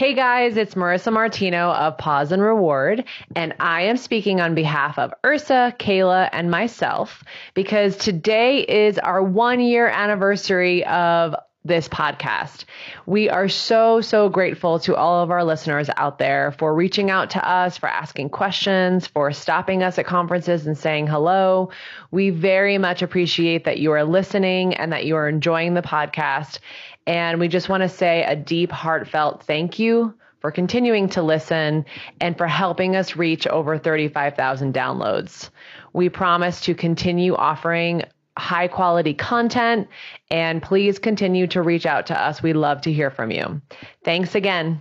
Hey guys, it's Marissa Martino of Pause and Reward, and I am speaking on behalf of Ursa, Kayla, and myself because today is our one year anniversary of this podcast. We are so, so grateful to all of our listeners out there for reaching out to us, for asking questions, for stopping us at conferences and saying hello. We very much appreciate that you are listening and that you are enjoying the podcast. And we just want to say a deep, heartfelt thank you for continuing to listen and for helping us reach over 35,000 downloads. We promise to continue offering high quality content and please continue to reach out to us. We love to hear from you. Thanks again.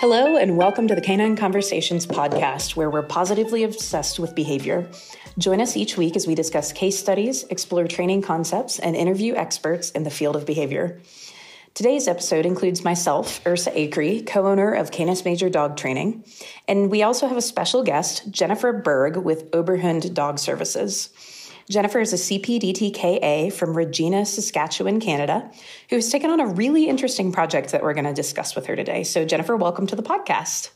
Hello, and welcome to the Canine Conversations podcast, where we're positively obsessed with behavior. Join us each week as we discuss case studies, explore training concepts, and interview experts in the field of behavior. Today's episode includes myself, Ursa Acree, co owner of Canis Major Dog Training, and we also have a special guest, Jennifer Berg with Oberhund Dog Services. Jennifer is a CPDTKA from Regina, Saskatchewan, Canada, who has taken on a really interesting project that we're going to discuss with her today. So, Jennifer, welcome to the podcast.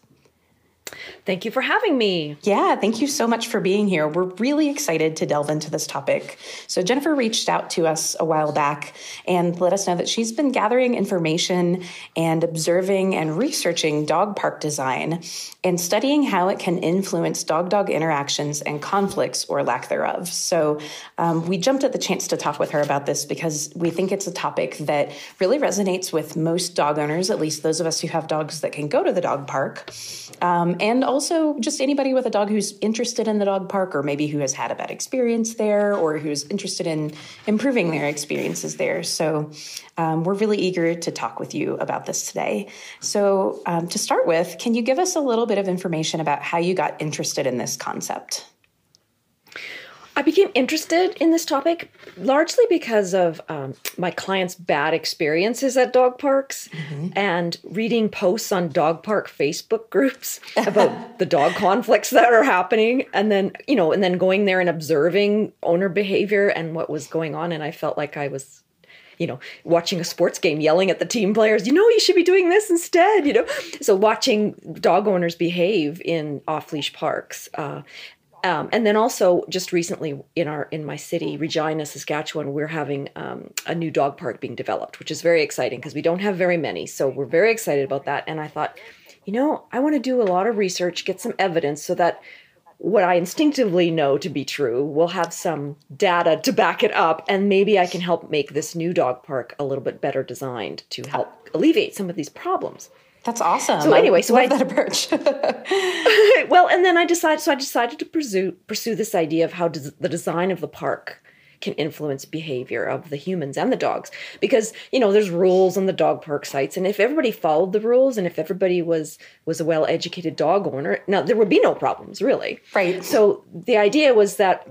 Thank you for having me. Yeah, thank you so much for being here. We're really excited to delve into this topic. So, Jennifer reached out to us a while back and let us know that she's been gathering information and observing and researching dog park design and studying how it can influence dog dog interactions and conflicts or lack thereof. So, um, we jumped at the chance to talk with her about this because we think it's a topic that really resonates with most dog owners, at least those of us who have dogs that can go to the dog park. Um, and also just anybody with a dog who's interested in the dog park or maybe who has had a bad experience there or who's interested in improving their experiences there. So um, we're really eager to talk with you about this today. So um, to start with, can you give us a little bit of information about how you got interested in this concept? I became interested in this topic largely because of um, my clients' bad experiences at dog parks mm-hmm. and reading posts on dog park Facebook groups about the dog conflicts that are happening. And then, you know, and then going there and observing owner behavior and what was going on. And I felt like I was you know, watching a sports game, yelling at the team players, you know, you should be doing this instead, you know. So watching dog owners behave in off leash parks uh, um, and then also just recently in our in my city regina saskatchewan we're having um, a new dog park being developed which is very exciting because we don't have very many. So we're very excited about that. And i thought you know i want to do a lot of research get some evidence so that what i instinctively know to be true will have some data to back it up and maybe i can help make this new dog park a little bit better designed to help alleviate some of these problems that's awesome. So anyway, I so I that approach. well, and then I decided. So I decided to pursue pursue this idea of how does the design of the park can influence behavior of the humans and the dogs because you know there's rules on the dog park sites and if everybody followed the rules and if everybody was was a well educated dog owner now there would be no problems really right so the idea was that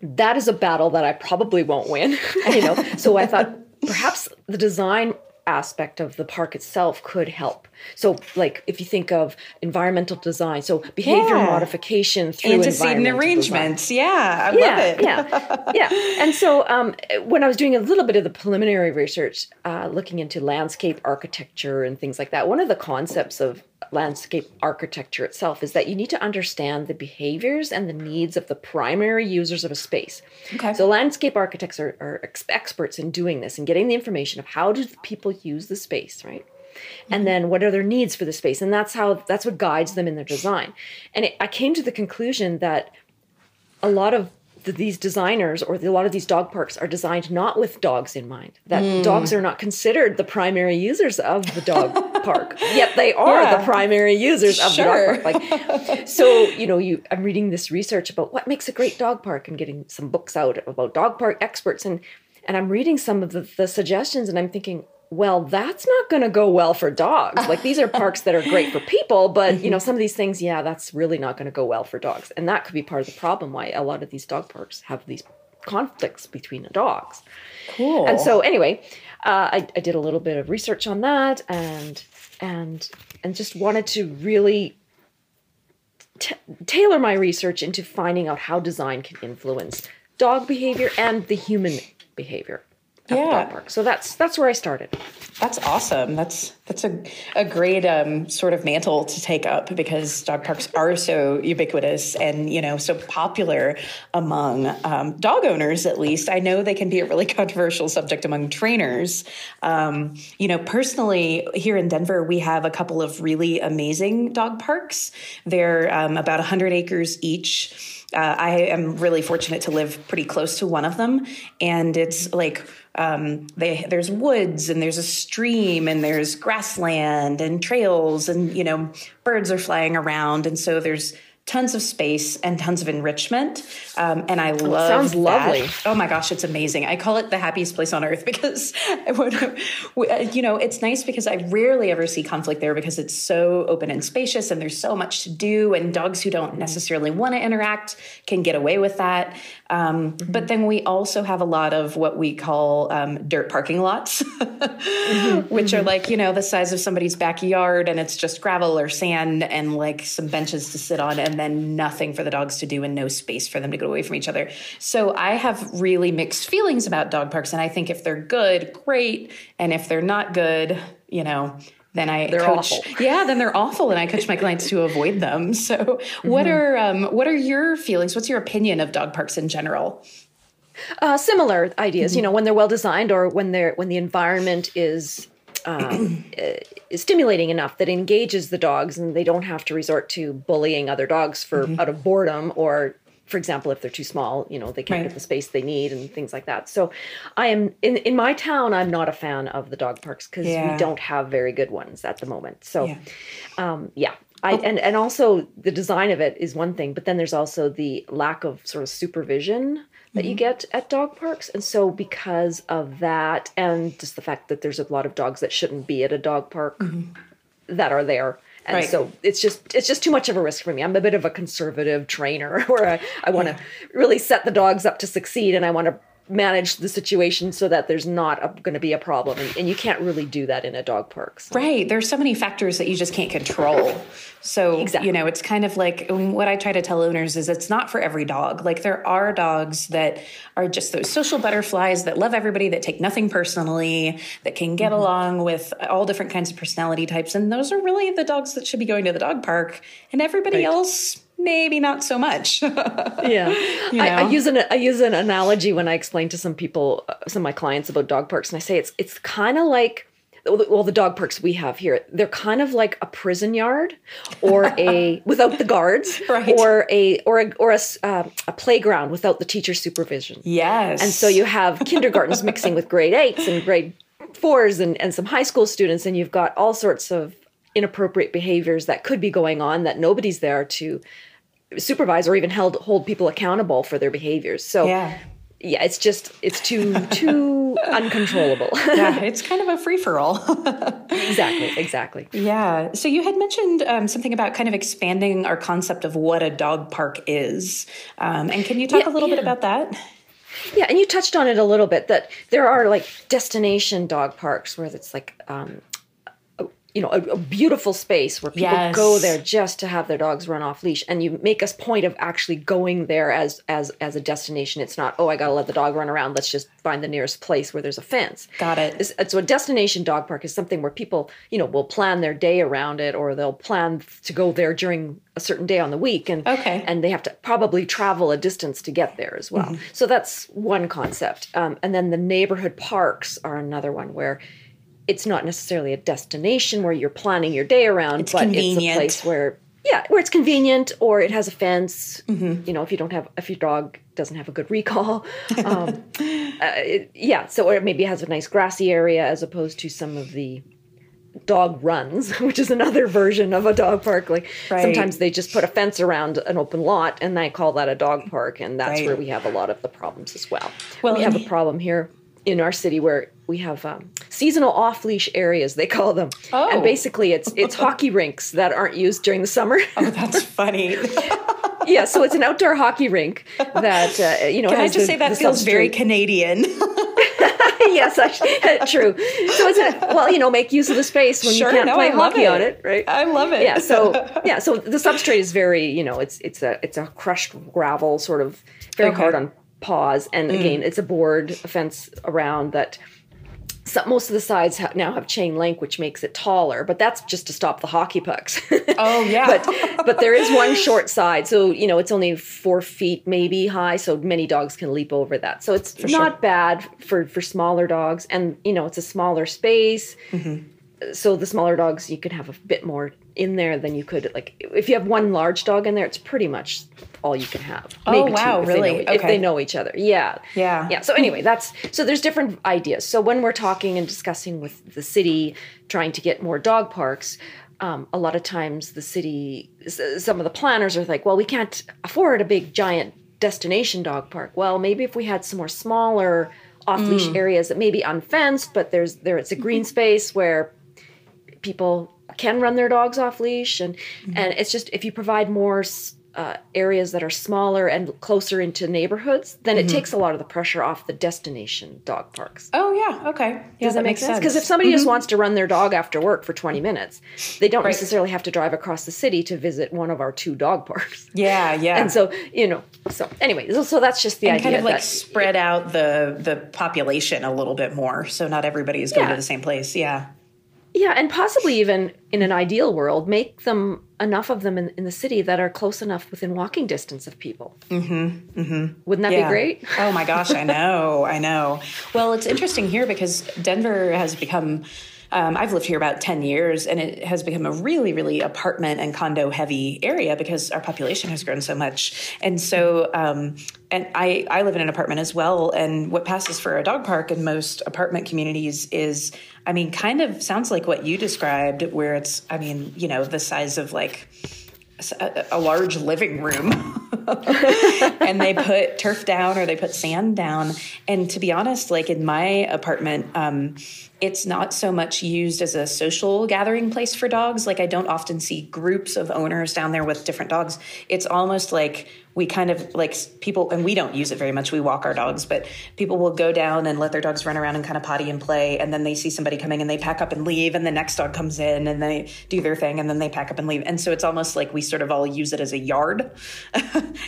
that is a battle that i probably won't win you know so i thought perhaps the design aspect of the park itself could help. So, like if you think of environmental design, so behavior yeah. modification through antecedent arrangements. Design. Yeah, I yeah, love it. yeah, yeah. And so, um, when I was doing a little bit of the preliminary research, uh, looking into landscape architecture and things like that, one of the concepts of landscape architecture itself is that you need to understand the behaviors and the needs of the primary users of a space. Okay. So landscape architects are, are ex- experts in doing this and getting the information of how do people use the space, right? And mm-hmm. then what are their needs for the space and that's how that's what guides them in their design and it, i came to the conclusion that a lot of the, these designers or the, a lot of these dog parks are designed not with dogs in mind. That mm. dogs are not considered the primary users of the dog park, yet they are yeah. the primary users of sure. the dog park. Like, so you know, you I'm reading this research about what makes a great dog park and getting some books out about dog park experts and and I'm reading some of the, the suggestions and I'm thinking, well, that's not going to go well for dogs. Like these are parks that are great for people, but you know, some of these things, yeah, that's really not going to go well for dogs. And that could be part of the problem why a lot of these dog parks have these conflicts between the dogs. Cool. And so anyway, uh, I, I did a little bit of research on that and and and just wanted to really t- tailor my research into finding out how design can influence dog behavior and the human behavior at Yeah. dog park. So that's that's where I started. That's awesome. That's that's a a great um, sort of mantle to take up because dog parks are so ubiquitous and you know so popular among um, dog owners. At least I know they can be a really controversial subject among trainers. Um, you know, personally, here in Denver, we have a couple of really amazing dog parks. They're um, about 100 acres each. Uh, I am really fortunate to live pretty close to one of them, and it's like um, they, there's woods and there's a stream and there's grassland and trails and you know birds are flying around. And so there's tons of space and tons of enrichment um, and i love sounds that. lovely. oh my gosh it's amazing i call it the happiest place on earth because uh, you know it's nice because i rarely ever see conflict there because it's so open and spacious and there's so much to do and dogs who don't necessarily want to interact can get away with that um, but then we also have a lot of what we call um, dirt parking lots which are like you know the size of somebody's backyard and it's just gravel or sand and like some benches to sit on and then nothing for the dogs to do and no space for them to get away from each other so i have really mixed feelings about dog parks and i think if they're good great and if they're not good you know then I They're coach. awful. Yeah, then they're awful, and I coach my clients to avoid them. So, what are um, what are your feelings? What's your opinion of dog parks in general? Uh, similar ideas, you know, when they're well designed or when they're when the environment is um, uh, stimulating enough that engages the dogs and they don't have to resort to bullying other dogs for out of boredom or for example if they're too small you know they can't Right. get the space they need and things like that so i am in in my town i'm not a fan of the dog parks because Yeah. we don't have very good ones at the moment so Yeah. um, yeah I, and, and also the design of it is one thing, but then there's also the lack of sort of supervision that you mm-hmm. get at dog parks. And so because of that, and just the fact that there's a lot of dogs that shouldn't be at a dog park mm-hmm. that are there. And Right. so it's just it's just too much of a risk for me. I'm a bit of a conservative trainer where I, I want to really set the dogs up to succeed and I want to manage the situation so that there's not going to be a problem. And, and you can't really do that in a dog park. So. Right. There's so many factors that you just can't control. So, Exactly. you know, it's kind of like what I try to tell owners is it's not for every dog. Like, there are dogs that are just those social butterflies that love everybody, that take nothing personally, that can get mm-hmm. along with all different kinds of personality types. And those are really the dogs that should be going to the dog park. And everybody Right. else, maybe not so much. yeah You I, I use an I use an analogy when I explain to some people uh, some of my clients about dog parks and I say it's it's kind of like well the dog parks we have here they're kind of like a prison yard or a without the guards Right. or a or a or a, uh, a playground without the teacher supervision yes. and so you have kindergartens mixing with grade eights and grade fours and, and some high school students, and you've got all sorts of inappropriate behaviors that could be going on that nobody's there to supervise or even held hold people accountable for their behaviors. So Yeah. yeah, it's just it's too too uncontrollable. yeah, it's kind of a free for all. exactly, exactly. Yeah. So you had mentioned um, something about kind of expanding our concept of what a dog park is. Um, and can you talk Yeah, a little bit about that? Yeah, and you touched on it a little bit that there are like destination dog parks where it's like um you know, a, a beautiful space where people Yes. go there just to have their dogs run off leash, and you make a point of actually going there as as as a destination. It's not, oh, I got to let the dog run around. Let's just find the nearest place where there's a fence. Got it. It's- So a destination dog park is something where people, you know, will plan their day around it, or they'll plan to go there during a certain day on the week, and Okay. and they have to probably travel a distance to get there as well. So that's one concept. Um, and then the neighborhood parks are another one where it's not necessarily a destination where you're planning your day around, It's but it's a place where yeah, where it's convenient or it has a fence. You know, if you don't have if your dog doesn't have a good recall, um, uh, it- yeah. So or maybe it has a nice grassy area as opposed to some of the dog runs, which is another version of a dog park. Like Right. sometimes they just put a fence around an open lot, and they call that a dog park, and that's Right. where we have a lot of the problems as well. Well, we have a problem here in our city where we have um, seasonal off leash areas they call them, Oh. and basically it's it's hockey rinks that aren't used during the summer. Oh, that's funny. yeah, so it's an outdoor hockey rink that uh, you know. Can I just the- say that feels very. Canadian? yes, actually, true. So it's a, well, you know, make use of the space when Sure, you can't no, play hockey it. on it, right? I love it. yeah. So yeah, so the substrate is very, you know, it's it's a it's a crushed gravel, sort of very Okay. hard on paws, and again, it's a board a fence around that. So most of the sides ha- now have chain link, which makes it taller, but that's just to stop the hockey pucks. Oh, yeah. but but there is one short side, so you know it's only four feet maybe high, so many dogs can leap over that. So it's not sure. bad for for smaller dogs, and you know it's a smaller space. Mm-hmm. So the smaller dogs, you could have a bit more in there than you could like if you have one large dog in there. It's pretty much all you can have. Oh, two, wow, if they really? know- If they know each other, yeah, Yeah. yeah. So anyway, that's so there's different ideas. So when we're talking and discussing with the city, trying to get more dog parks, um, a lot of times the city, some of the planners are like, well, we can't afford a big giant destination dog park. Well, maybe if we had some more smaller off leash areas that may be unfenced, but there's there it's a green space where people can run their dogs off leash and mm-hmm. and it's just if you provide more uh, areas that are smaller and closer into neighborhoods then it mm-hmm. takes a lot of the pressure off the destination dog parks Oh yeah. Okay. Yeah, does that, make sense because if somebody just mm-hmm. wants to run their dog after work for 20 minutes they don't necessarily have to drive across the city to visit one of our two dog parks yeah, yeah. and so you know so anyway so, so that's just the and idea kind of like that- spread out the the population a little bit more, so not everybody is going Yeah. to the same place. Yeah. Yeah, and possibly even in an ideal world, make them enough of them in, in the city that are close enough within walking distance of people. Mm-hmm. Mm-hmm. Wouldn't that Yeah. be great? Oh my gosh, I know, I know. Well, it's interesting here because Denver has become. Um, I've lived here about 10 years and it has become a really, really apartment and condo heavy area because our population has grown so much. And so, um, and I, I live in an apartment as well. And what passes for a dog park in most apartment communities is, I mean, kind of sounds like what you described, where it's, I mean, you know, the size of like, a, large living room. And they put turf down or they put sand down. And to be honest like in my apartment um, it's not so much used as a social gathering place for dogs. Like i don't often see groups of owners down there with different dogs. It's almost like we kind of like people and we don't use it very much we walk our dogs but people will go down and let their dogs run around and kind of potty and play and then they see somebody coming and they pack up and leave and the next dog comes in and they do their thing and then they pack up and leave and so it's almost like we sort of all use it as a yard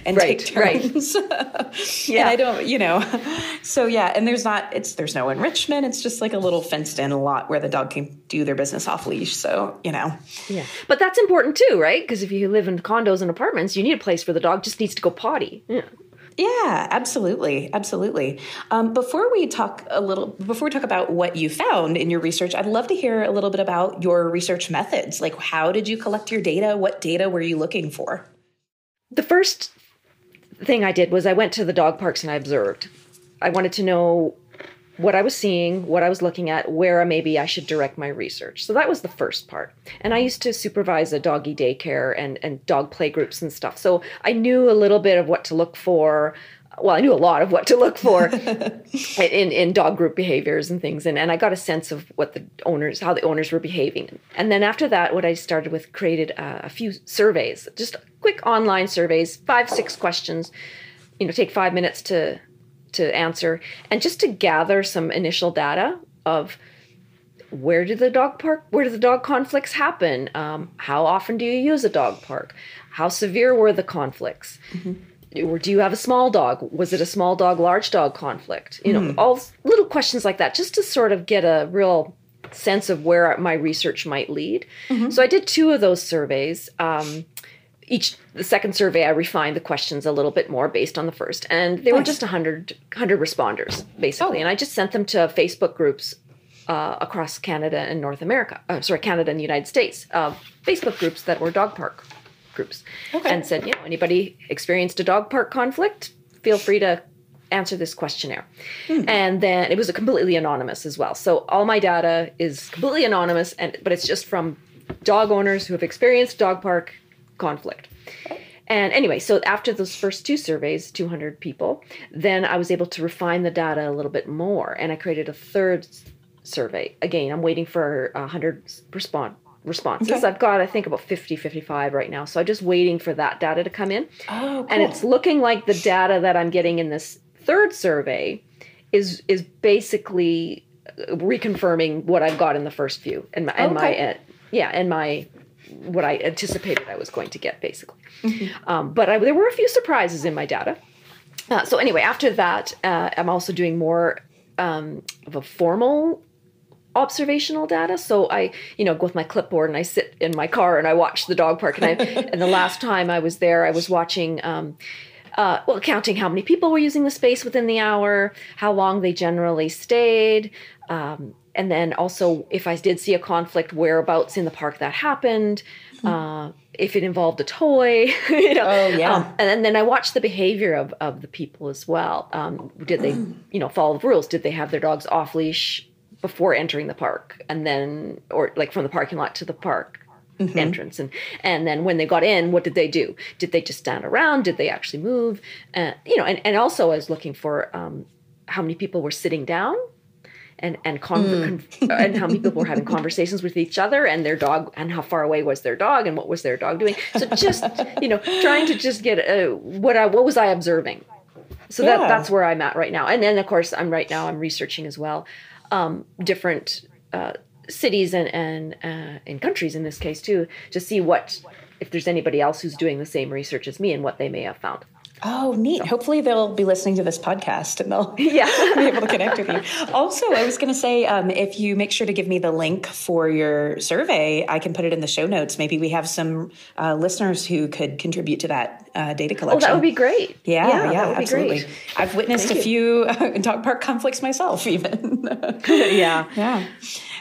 and Right, take right. turns Yeah. and i don't you know so yeah and there's not it's there's no enrichment it's just like a little fenced in lot where the dog can do their business off leash so you know Yeah. But that's important too, right? Because if you live in condos and apartments, you need a place where the dog just needs to go potty. Yeah. Yeah, absolutely, absolutely. Um, before we talk a little, before we talk about what you found in your research, I'd love to hear a little bit about your research methods. Like, how did you collect your data? What data were you looking for? The first thing I did was I went to the dog parks and I observed. I wanted to know what I was seeing, what I was looking at, where maybe I should direct my research. So that was the first part. And I used to supervise a doggy daycare and, and dog play groups and stuff. So I knew a little bit of what to look for. Well, I knew a lot of what to look for in, in dog group behaviors and things. And, and I got a sense of what the owners, how the owners were behaving. And then after that, what I started with created uh, a few surveys, just quick online surveys, five, six questions, you know, take five minutes to to answer and just to gather some initial data of where did the dog park where do the dog conflicts happen? Um, how often do you use a dog park? How severe were the conflicts? Or do you have a small dog? Was it a small dog large dog conflict? You know all little questions like that just to sort of get a real sense of where my research might lead. So i did two of those surveys. Um, each the second survey i refined the questions a little bit more based on the first and they were just 100 100 responders basically oh. and i just sent them to facebook groups uh, across canada and north america uh, sorry canada and the united states uh, facebook groups that were dog park groups Okay. and said you know anybody experienced a dog park conflict feel free to answer this questionnaire and then it was a completely anonymous as well so all my data is completely anonymous and but it's just from dog owners who have experienced dog park conflict and anyway so after those first two surveys 200 people then i was able to refine the data a little bit more and i created a third survey again i'm waiting for 100 respond responses Okay. i've got i think about 50 55 right now so i'm just waiting for that data to come in Oh, cool. and it's looking like the data that I'm getting in this third survey is is basically uh, reconfirming what I've got in the first few and my and my Okay. uh, yeah and my what I anticipated I was going to get basically. Mm-hmm. Um, but I, there were a few surprises in my data. uh, so anyway, after that, uh, I'm also doing more um, of a formal observational data. So I, you know, go with my clipboard and I sit in my car and I watch the dog park. And I, and the last time I was there, I was watching. Um, uh, well, counting how many people were using the space within the hour, how long they generally stayed, um, and then also if I did see a conflict, whereabouts in the park that happened, mm-hmm. uh, if it involved a toy, you know. Oh yeah. Um, and then, then I watched the behavior of, of the people as well. Um, did they, you know, follow the rules? Did they have their dogs off leash before entering the park, and then, or like from the parking lot to the park? Mm-hmm. entrance and and then when they got in what did they do did they just stand around did they actually move uh, you know and, and also i was looking for um, how many people were sitting down and and con- mm. con- and how many people were having conversations with each other and their dog and how far away was their dog and what was their dog doing so just you know trying to just get uh, what I what was I observing so yeah. that that's where I'm at right now and then of course I'm right now I'm researching as well um, different uh, cities and and uh, and countries in this case too to see what if there's anybody else who's doing the same research as me and what they may have found. Oh, neat. So. Hopefully, they'll be listening to this podcast and they'll yeah. be able to connect with you. Also, I was going to say um, if you make sure to give me the link for your survey, I can put it in the show notes. Maybe we have some uh, listeners who could contribute to that uh, data collection. Oh, that would be great. Yeah, yeah, yeah absolutely. I've witnessed Thank a few dog park conflicts myself, even. yeah. Yeah.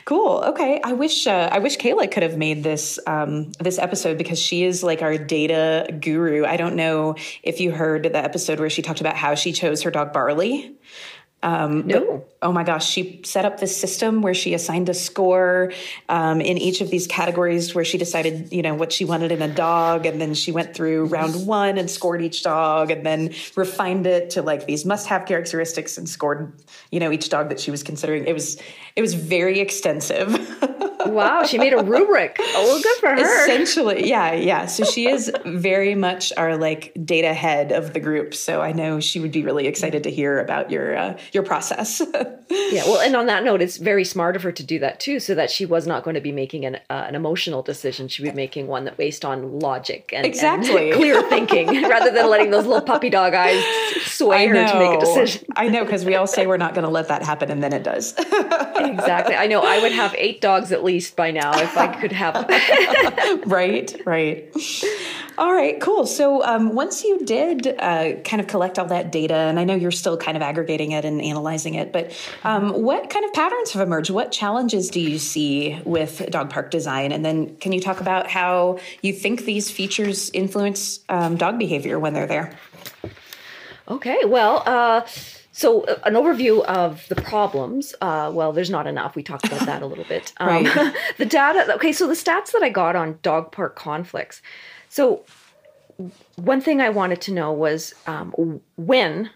Cool. Okay. I wish uh, I wish Kayla could have made this um, this episode because she is like our data guru. I don't know if you heard the episode where she talked about how she chose her dog Barley. Um, no. But, oh my gosh, she set up this system where she assigned a score um, in each of these categories where she decided, you know, what she wanted in a dog. And then she went through round one and scored each dog and then refined it to like these must have characteristics and scored, you know, each dog that she was considering. It was, it was very extensive. wow, she made a rubric. Oh, well, good for her. Essentially, yeah, yeah. So she is very much our like data head of the group. So I know she would be really excited to hear about your uh, your process. yeah, well, and on that note, it's very smart of her to do that too, so that she was not going to be making an uh, an emotional decision. She'd be making one that based on logic and exactly and clear thinking, rather than letting those little puppy dog eyes sway her to make a decision. I know because we all say we're not going to let that happen, and then it does. exactly. I know. I would have eight dogs at least by now if I could have. right. Right. All right, cool. So um, once you did uh, kind of collect all that data, and I know you're still kind of aggregating it and analyzing it, but um, what kind of patterns have emerged? What challenges do you see with dog park design? And then can you talk about how you think these features influence um, dog behavior when they're there? Okay, well, uh, so uh, an overview of the problems. Uh, well, there's not enough. We talked about that a little bit. Um, right. the data. Okay, so the stats that I got on dog park conflicts. So one thing I wanted to know was um, when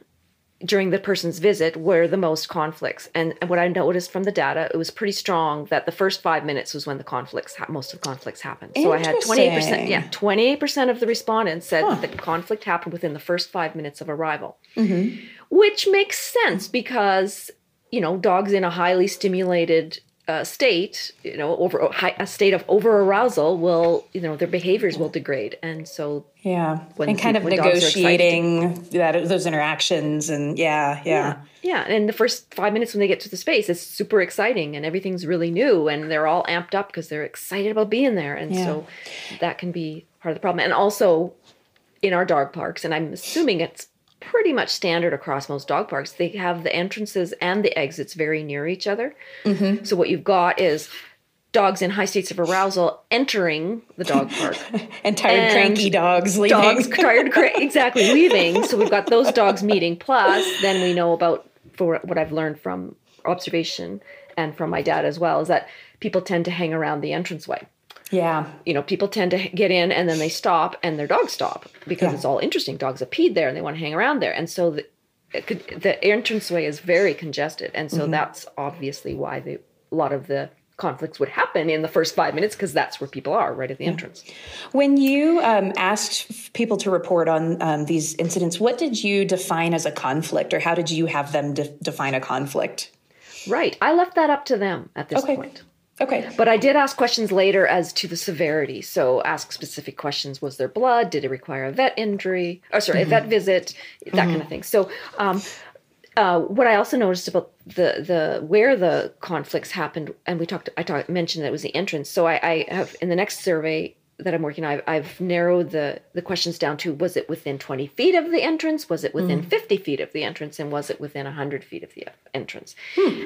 during the person's visit were the most conflicts and, and, what i noticed from the data it was pretty strong that the first five minutes was when the conflicts most of the conflicts happened so i had 28% yeah 28% of the respondents said huh. that the conflict happened within the first five minutes of arrival mm-hmm. which makes sense because you know dogs in a highly stimulated uh, state, you know, over a state of over arousal will, you know, their behaviors will degrade, and so yeah, when, and kind of negotiating that those interactions, and yeah, yeah, yeah, yeah. And the first five minutes when they get to the space, it's super exciting, and everything's really new, and they're all amped up because they're excited about being there, and yeah. so that can be part of the problem. And also, in our dog parks, and I'm assuming it's pretty much standard across most dog parks. They have the entrances and the exits very near each other. Mm-hmm. So what you've got is dogs in high states of arousal entering the dog park and tired and cranky dogs leaving dogs tired cra- exactly leaving so we've got those dogs meeting plus then we know about for what i've learned from observation and from my dad as well is that people tend to hang around the entranceway yeah. You know, people tend to get in and then they stop and their dogs stop because yeah. it's all interesting. Dogs have peed there and they want to hang around there. And so the, could, the entranceway is very congested. And so mm-hmm. that's obviously why the, a lot of the conflicts would happen in the first five minutes because that's where people are right at the entrance. When you um, asked people to report on um, these incidents, what did you define as a conflict or how did you have them de- define a conflict? Right. I left that up to them at this okay. point. Okay. But I did ask questions later as to the severity. So ask specific questions: Was there blood? Did it require a vet injury? Or sorry, Mm-hmm. a vet visit? That kind of thing. So. Um, uh, what I also noticed about the the where the conflicts happened, and we talked, I talked, mentioned that it was the entrance. So I, I have in the next survey that I'm working on, I've, I've narrowed the the questions down to: Was it within 20 feet of the entrance? Was it within 50 feet of the entrance? And was it within 100 feet of the entrance?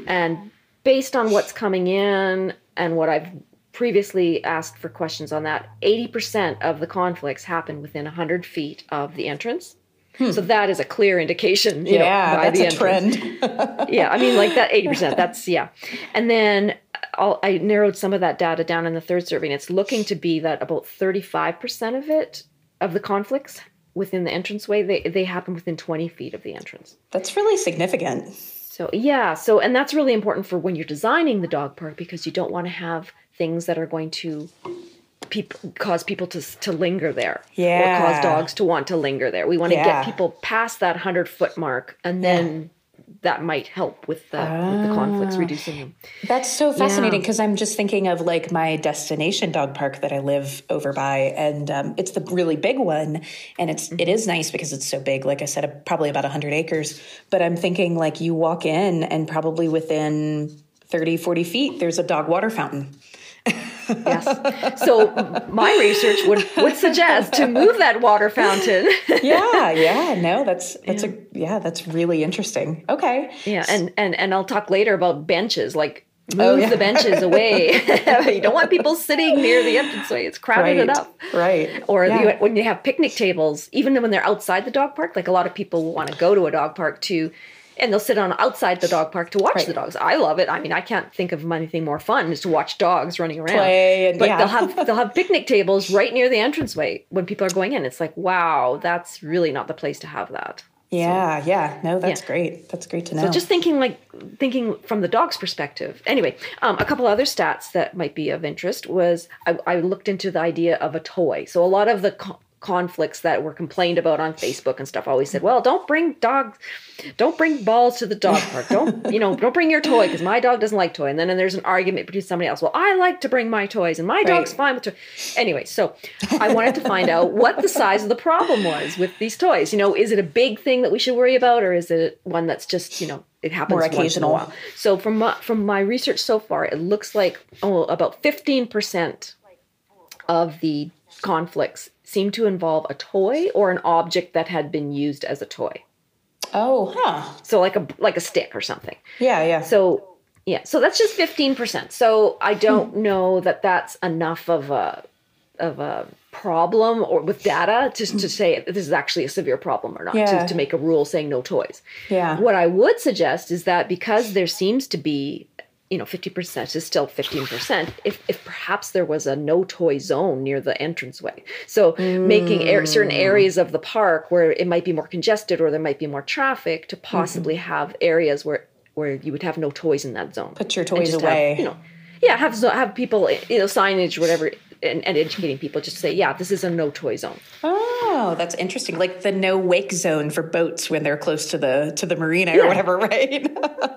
And based on what's coming in and what I've previously asked for questions on that, 80% of the conflicts happen within 100 feet of the entrance. Hmm. So that is a clear indication. You yeah, know, by that's the a entrance. trend. yeah, I mean, like that 80%. That's, yeah. And then I'll, I narrowed some of that data down in the third survey, and it's looking to be that about 35% of it, of the conflicts within the entranceway, they, they happen within 20 feet of the entrance. That's really significant. So yeah, so and that's really important for when you're designing the dog park because you don't want to have things that are going to cause people to to linger there Yeah. or cause dogs to want to linger there. We want to Yeah. get people past that hundred foot mark, and then that might help with the with the conflicts, reducing them. That's so fascinating Yeah. because I'm just thinking of like my destination dog park that I live over by, and um, it's the really big one, and it's it is nice because it's so big. Like I said, probably about 100 acres. But I'm thinking like you walk in, and probably within 30, 40 feet, there's a dog water fountain. Yes. So my research would would suggest to move that water fountain. Yeah, yeah, no, that's that's a yeah, that's really interesting. Okay, Yeah, and and and I'll talk later about benches. Like move Oh, yeah. the benches away. you don't want people sitting near the entranceway. It's crowded right, enough. right, Or yeah. you, when you have picnic tables, even when they're outside the dog park, like a lot of people want to go to a dog park to, and they'll sit on outside the dog park to watch Right. the dogs. I love it. I mean, I can't think of anything more fun is to watch dogs running around. Play and- but yeah. they'll have they'll have picnic tables right near the entranceway when people are going in. It's like, wow, that's really not the place to have that. yeah, yeah, no, that's Yeah. great. That's great to know. So just thinking like thinking from the dog's perspective. Anyway, um, a couple other stats that might be of interest was I, I looked into the idea of a toy. So a lot of the co- conflicts that were complained about on Facebook and stuff always said, "Well, don't bring dogs, don't bring balls to the dog park. Don't you know? Don't bring your toy because my dog doesn't like toy." And then and there's an argument between somebody else. Well, I like to bring my toys and my dog's fine with toy. Anyway, so I wanted to find out what the size of the problem was with these toys. You know, is it a big thing that we should worry about, or is it one that's just you know it happens More once in a occasional. while? So from my, from my research so far, it looks like oh about fifteen percent of the conflicts seem to involve a toy or an object that had been used as a toy. oh, huh? So like a like a stick or something. Yeah, yeah. So yeah, so that's just 15%. So I don't hmm. know that that's enough of a of a problem or with data to, to say this is actually a severe problem or not Yeah. to, to make a rule saying no toys. Yeah. What I would suggest is that because there seems to be you know 50% is still 15% if, if perhaps there was a no toy zone near the entranceway. So making air, certain hmm. areas of the park where it might be more congested or there might be more traffic to hmm. possibly have areas where where you would have no toys in that zone. Put your toys just have, away. you know yeah have have people you know signage whatever and, and educating people just to say yeah this is a no toy zone Oh, that's interesting. Like the no wake zone for boats when they're close to the to the marina or whatever, right?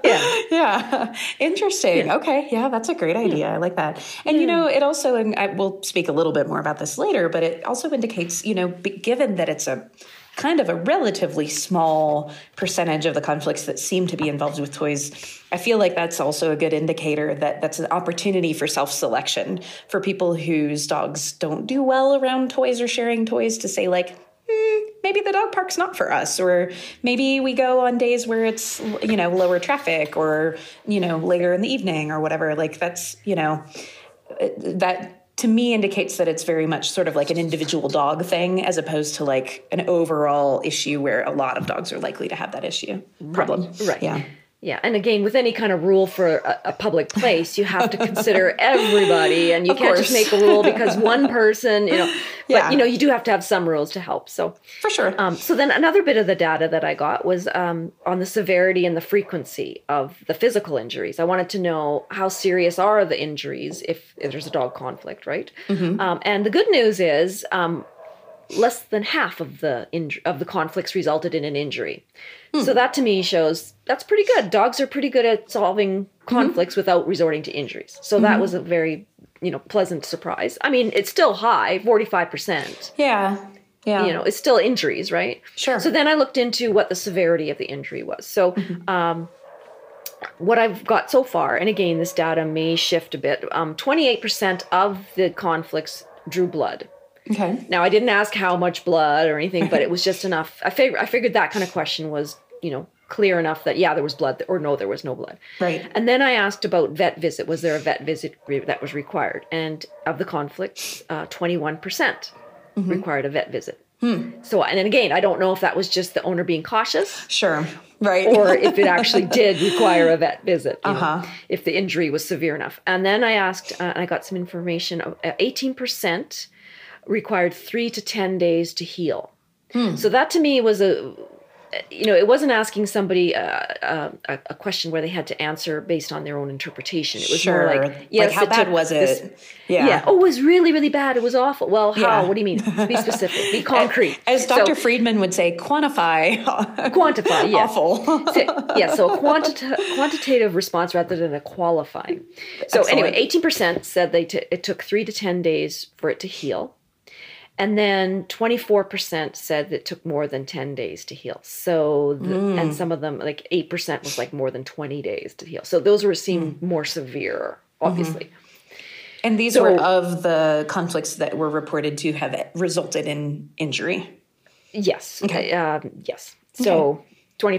Yeah. yeah. Interesting. Okay. Yeah, that's a great idea. I like that. And you know, it also and I will speak a little bit more about this later, but it also indicates, you know, given that it's a kind of a relatively small percentage of the conflicts that seem to be involved with toys. I feel like that's also a good indicator that that's an opportunity for self-selection for people whose dogs don't do well around toys or sharing toys to say like "Hmm, maybe the dog park's not for us or maybe we go on days where it's you know lower traffic or you know later in the evening or whatever. Like that's you know that to me indicates that it's very much sort of like an individual dog thing as opposed to like an overall issue where a lot of dogs are likely to have that issue problem right. yeah Yeah, and again, with any kind of rule for a, a public place, you have to consider everybody, and you Of can't just make a rule because one person, you know. But Yeah. you know, you do have to have some rules to help. So, for sure um, so then another bit of the data that I got was um, on the severity and the frequency of the physical injuries. I wanted to know how serious are the injuries if, if there's a dog conflict, right? Um, and the good news is. Less than half of the inj- of the conflicts resulted in an injury. So that to me shows that's pretty good. Dogs are pretty good at solving conflicts without resorting to injuries. So that was a very you know pleasant surprise. I mean, it's still high, forty five percent. Yeah. Yeah. You know, it's still injuries, right? Sure. So then I looked into what the severity of the injury was. So, um, what I've got so far, and again, this data may shift a bit. Um, 28% of the conflicts drew blood. Okay. Now, I didn't ask how much blood or anything, but it was just enough. I figured, I figured that kind of question was, you know, clear enough that yeah, there was blood, or no, there was no blood. Right. And then I asked about vet visit. Was there a vet visit re- that was required? And of the conflicts, uh, 21% required a vet visit. So, and then again, I don't know if that was just the owner being cautious Sure. Right. or if it actually did require a vet visit, you Uh-huh. if the injury was severe enough. And then I asked, uh, and I got some information. uh, Eighteen percent required three to ten days to heal. Hmm. So that to me was a, you know, it wasn't asking somebody uh, uh, a, a question where they had to answer based on their own interpretation. It was sure. more like, yes, how bad was it? this- yeah. yeah. Oh, it was really, really bad. It was awful. Well, how? Yeah. What do you mean? Be specific. Be concrete. As So- Dr. Friedman would say, quantify. quantify. Yeah. Awful. So- yeah, so a quantita- quantitative response rather than a qualifying. So Excellent. anyway, eighteen percent said they t- it took three to ten days for it to heal, and then twenty four percent said that it took more than ten days to heal. So the, Hmm. and some of them like eight percent was like more than twenty days to heal. So those were seem Hmm. more severe, obviously. and these So- were of the conflicts that were reported to have resulted in injury. Yes. Okay. Um, yes. So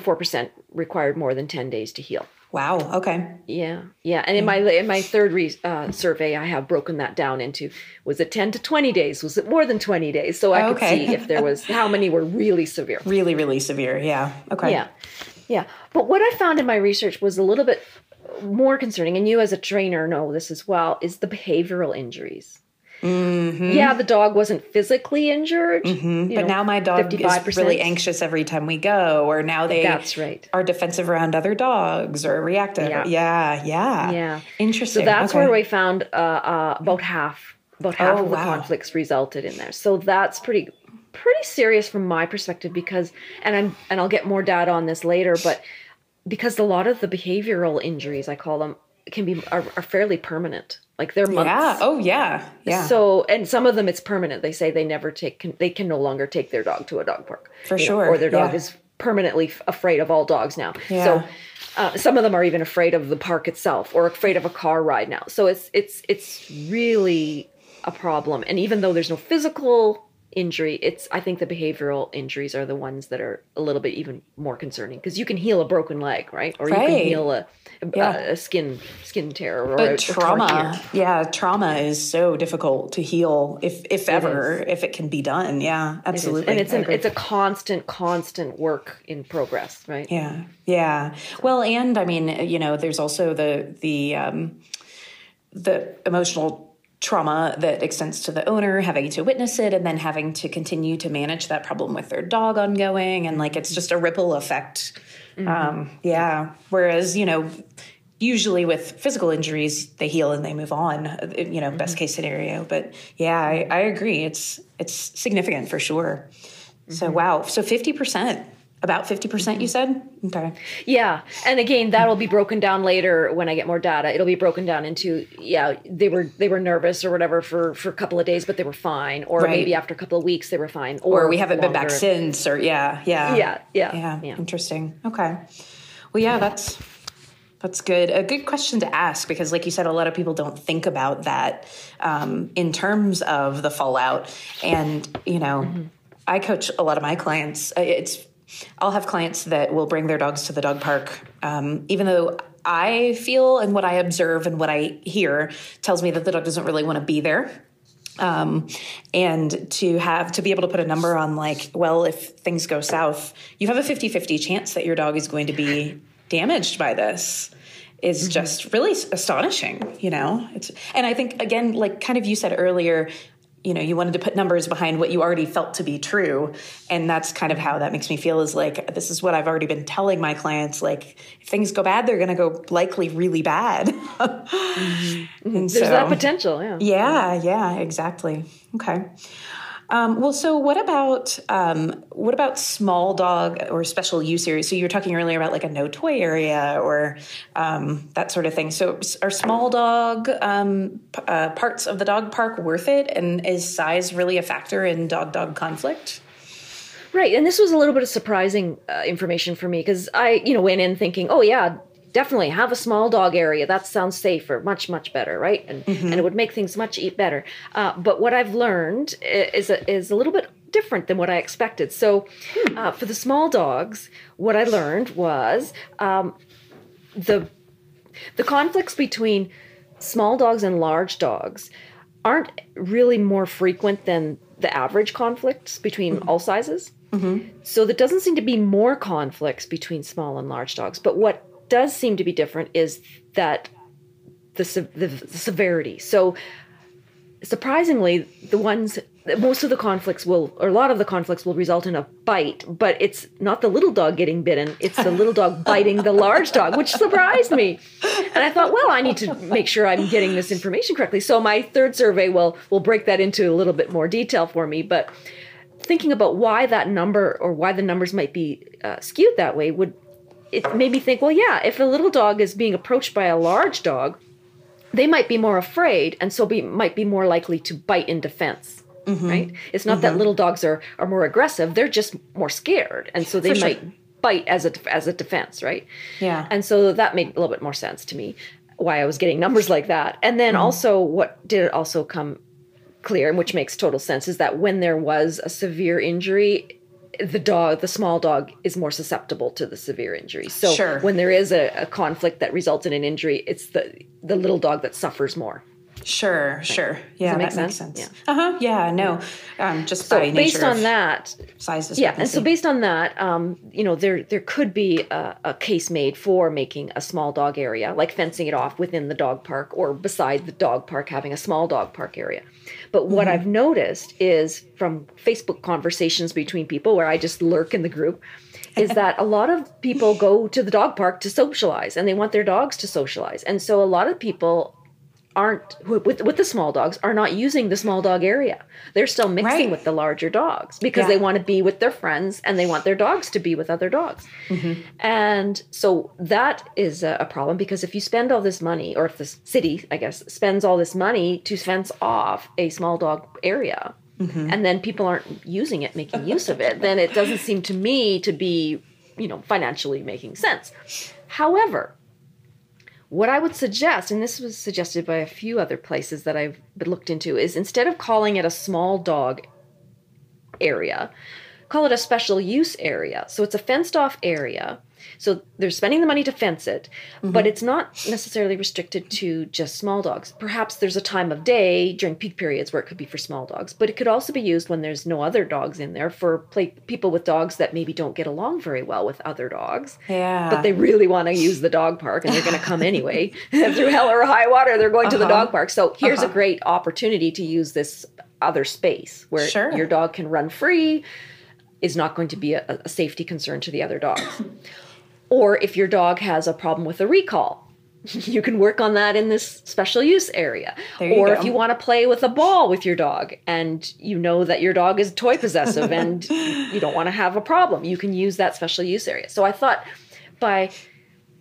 four percent required more than ten days to heal. Wow. Okay. Yeah, yeah, and in my in my third re- uh, survey, I have broken that down into was it ten to twenty days? Was it more than twenty days? So I could Okay. see if there was how many were really severe. Really, really severe. Yeah. Okay. Yeah, yeah. But what I found in my research was a little bit more concerning, and you as a trainer know this as well, is the behavioral injuries. Mm-hmm. Yeah, the dog wasn't physically injured, you But know, now my dog is 55%. really anxious every time we go, or now they That's right. are defensive around other dogs or reactive. Yeah. Yeah. Yeah. Yeah. Interesting. So that's Okay. where we found uh, uh, about half, about half Oh, of the wow. conflicts resulted in there. So that's pretty, pretty serious from my perspective because, and I'm, and I'll get more data on this later, but because a lot of the behavioral injuries, I call them, can be are, are fairly permanent. Like they're months. Yeah. Oh, yeah. Yeah. So, and some of them it's permanent. They say they never take, can, they can no longer take their dog to a dog park. For you know, sure, or their dog yeah. is permanently f- afraid of all dogs now. Yeah. So, uh, some of them are even afraid of the park itself or afraid of a car ride now. So it's it's it's really a problem. And even though there's no physical injury, it's I think the behavioral injuries are the ones that are a little bit even more concerning because you can heal a broken leg, right? Or you can heal a Yeah. a, skin skin tear or but a trauma, yeah, trauma is so difficult to heal if if ever, if it can be done. Yeah, It is. absolutely. And it's an it's a constant, constant work in progress, right? Yeah, yeah. Well, and I mean, you know, there's also the the um, the emotional trauma that extends to the owner having to witness it and then having to continue to manage that problem with their dog ongoing. And like it's just a ripple effect. Um, yeah. Whereas you know usually with physical injuries they heal and they move on uh, you know best case scenario. But yeah I, I agree. It's it's significant for sure. So wow. So 50% about 50% you said? Okay. Yeah, and again, that'll be broken down later when I get more data. It'll be broken down into yeah, they were they were nervous or whatever for for a couple of days, but they were fine, or Right. maybe after a couple of weeks they were fine, or we haven't been back since or yeah yeah. Yeah, yeah, yeah, yeah. interesting. Okay. Well yeah that's that's good. A good question to ask because like you said a lot of people don't think about that um, in terms of the fallout. And you know Mm-hmm. i coach a lot of my clients. It's i'll have clients that will bring their dogs to the dog park um, even though i feel and what i observe and what i hear tells me that the dog doesn't really want to be there. Um, and to have to be able to put a number on like well if things go south you have a 50-50 chance that your dog is going to be damaged by this is just really astonishing you know? It's and i think again like kind of you said earlier you know you wanted to put numbers behind what you already felt to be true and that's kind of how that makes me feel is like this is what i've already been telling my clients like if things go bad they're going to go likely really bad mm-hmm. and There's that potential, yeah. yeah, yeah, exactly. Okay. Um, well, so what about um, what about small dog or special use areas? So you were talking earlier about like a no toy area or um, that sort of thing. So are small dog um, uh, parts of the dog park worth it? And is size really a factor in dog dog conflict? Right, and this was a little bit of surprising uh, information for me because I, you know, went in thinking, oh yeah, definitely have a small dog area. That sounds safer, much much better, right? And mm-hmm. and it would make things much eat better. Uh, but what I've learned is a, is a little bit different than what I expected. So, hmm. uh, for the small dogs, what I learned was um, the the conflicts between small dogs and large dogs aren't really more frequent than the average conflicts between mm-hmm. all sizes. Mm-hmm. So there doesn't seem to be more conflicts between small and large dogs. But what does seem to be different is that the, the, the severity. So surprisingly, the ones most of the conflicts will, or a lot of the conflicts will result in a bite, but it's not the little dog getting bitten, it's the little dog biting the large dog, which surprised me. And I thought, well, I need to make sure I'm getting this information correctly. So my third survey will will break that into a little bit more detail for me. But thinking about why that number or why the numbers might be uh, skewed that way would it made me think well yeah if a little dog is being approached by a large dog they might be more afraid and so be might be more likely to bite in defense mm-hmm. right it's not mm-hmm. that little dogs are are more aggressive they're just more scared and so they For might sure. bite as a as a defense right yeah and so that made a little bit more sense to me why I was getting numbers like that. And then mm. also what did also come clear, and which makes total sense, is that when there was a severe injury, the dog, the small dog, is more susceptible to the severe injury. So sure. when there is a, a, conflict that results in an injury, it's the the little dog that suffers more. Sure, sure. Yeah, that, that makes sense. Yeah. Uh huh. Yeah. No. Um, just so based on that size. Yeah, and so based on that, um, you know, there there could be a, a, case made for making a small dog area, like fencing it off within the dog park or beside the dog park, having a small dog park area. But what mm-hmm. I've noticed is from Facebook conversations between people, where I just lurk in the group, is that a lot of people go to the dog park to socialize and they want their dogs to socialize. And so a lot of people aren't with with the small dogs are not using the small dog area. They're still mixing right. with the larger dogs because yeah. they want to be with their friends and they want their dogs to be with other dogs. Mm-hmm. And so that is a, problem because if you spend all this money, or if the city, I guess, spends all this money to fence off a small dog area, mm-hmm. and then people aren't using it, making use of it, then it doesn't seem to me to be, you know, financially making sense. However, what I would suggest, and this was suggested by a few other places that I've looked into, is instead of calling it a small dog area, call it a special use area. So it's a fenced off area so they're spending the money to fence it, mm-hmm. but it's not necessarily restricted to just small dogs. Perhaps there's a time of day during peak periods where it could be for small dogs, but it could also be used when there's no other dogs in there for play, people with dogs that maybe don't get along very well with other dogs. Yeah. But they really want to use the dog park and they're going to come anyway. Through hell or high water, they're going uh-huh. to the uh-huh. dog park. So here's uh-huh. a great opportunity to use this other space where sure. your dog can run free is not going to be a, a safety concern to the other dogs. Or if your dog has a problem with a recall, you can work on that in this special use area. Or go. if you want to play with a ball with your dog and you know that your dog is toy possessive and you don't want to have a problem, you can use that special use area. So I thought by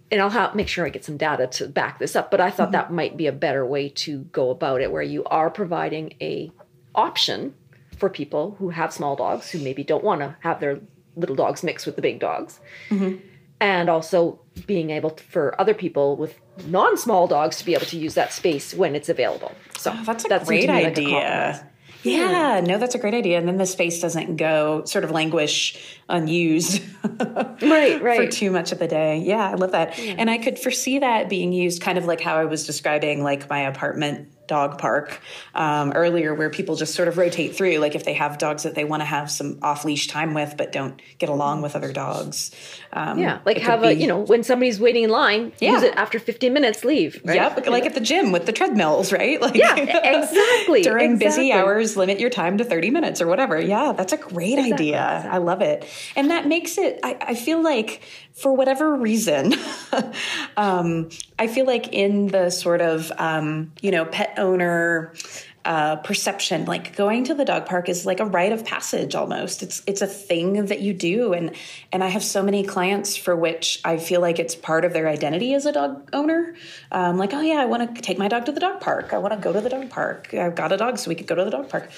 and I'll have, make sure I get some data to back this up, but I thought mm-hmm. that might be a better way to go about it where you are providing a option for people who have small dogs who maybe don't want to have their little dogs mixed with the big dogs. Mm-hmm and also being able to, for other people with non-small dogs to be able to use that space when it's available. So oh, that's a great idea. yeah, no, that's a great idea. And then the space doesn't go sort of languish unused right, right. for too much of the day. Yeah, I love that. Yeah. And I could foresee that being used kind of like how I was describing like my apartment dog park um, earlier where people just sort of rotate through like if they have dogs that they want to have some off leash time with but don't get along with other dogs um, yeah like have a you know when somebody's waiting in line yeah. use it after 15 minutes leave right? yep like at the gym with the treadmills right like yeah exactly during exactly. busy hours limit your time to 30 minutes or whatever yeah that's a great exactly. idea exactly. i love it and that makes it I, I feel like for whatever reason, um, I feel like in the sort of, um, you know, pet owner uh, perception. Like going to the dog park is like a rite of passage almost. It's it's a thing that you do, and and I have so many clients for which I feel like it's part of their identity as a dog owner. Um, like, oh yeah, I want to take my dog to the dog park. I want to go to the dog park. I've got a dog, so we could go to the dog park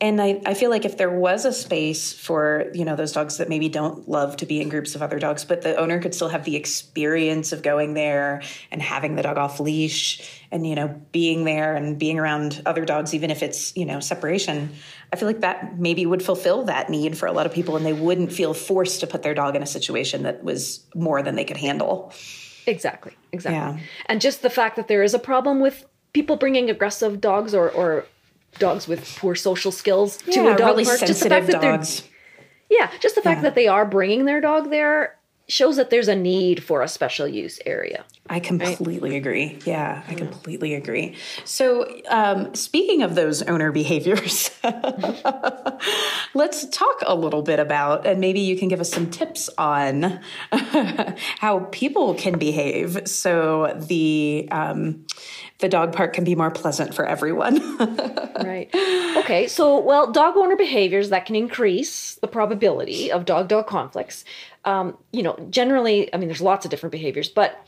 and I, I feel like if there was a space for you know those dogs that maybe don't love to be in groups of other dogs but the owner could still have the experience of going there and having the dog off leash and you know being there and being around other dogs even if it's you know separation i feel like that maybe would fulfill that need for a lot of people and they wouldn't feel forced to put their dog in a situation that was more than they could handle exactly exactly yeah. and just the fact that there is a problem with people bringing aggressive dogs or, or dogs with poor social skills yeah, to a dog really park. Just the fact that dogs. they're yeah, just the fact yeah. that they are bringing their dog there shows that there's a need for a special use area. I completely right? agree. Yeah, I completely agree. So, um, speaking of those owner behaviors, let's talk a little bit about, and maybe you can give us some tips on how people can behave. So the um, the dog park can be more pleasant for everyone. right. Okay. So, well, dog owner behaviors that can increase the probability of dog dog conflicts. Um, you know, generally, I mean, there's lots of different behaviors, but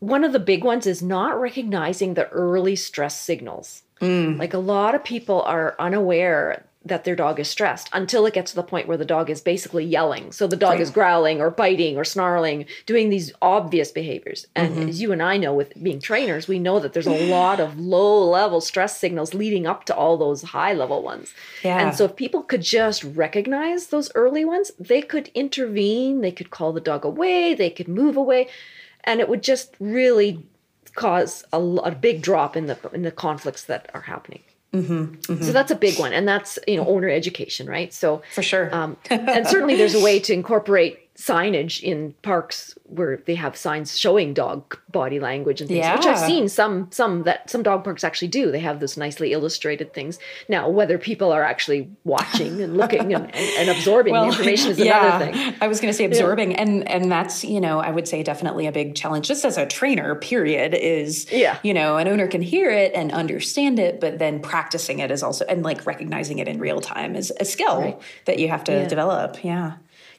one of the big ones is not recognizing the early stress signals. Mm. Like a lot of people are unaware that their dog is stressed until it gets to the point where the dog is basically yelling. So the dog right. is growling or biting or snarling, doing these obvious behaviors. And mm-hmm. as you and I know, with being trainers, we know that there's a lot of low level stress signals leading up to all those high level ones. Yeah. And so if people could just recognize those early ones, they could intervene, they could call the dog away, they could move away, and it would just really cause a, a big drop in the in the conflicts that are happening. Mm-hmm, mm-hmm. So that's a big one, and that's you know owner education, right? So for sure, um, and certainly there's a way to incorporate signage in parks where they have signs showing dog body language and things yeah. which i've seen some some that some dog parks actually do. They have those nicely illustrated things. Now whether people are actually watching and looking and, and, and absorbing well, the information is yeah, another thing. I was going to say absorbing yeah. and and that's you know i would say definitely a big challenge. Just as a trainer period is yeah. you know an owner can hear it and understand it but then practicing it is also and like recognizing it in real time is a skill right. that you have to develop. Yeah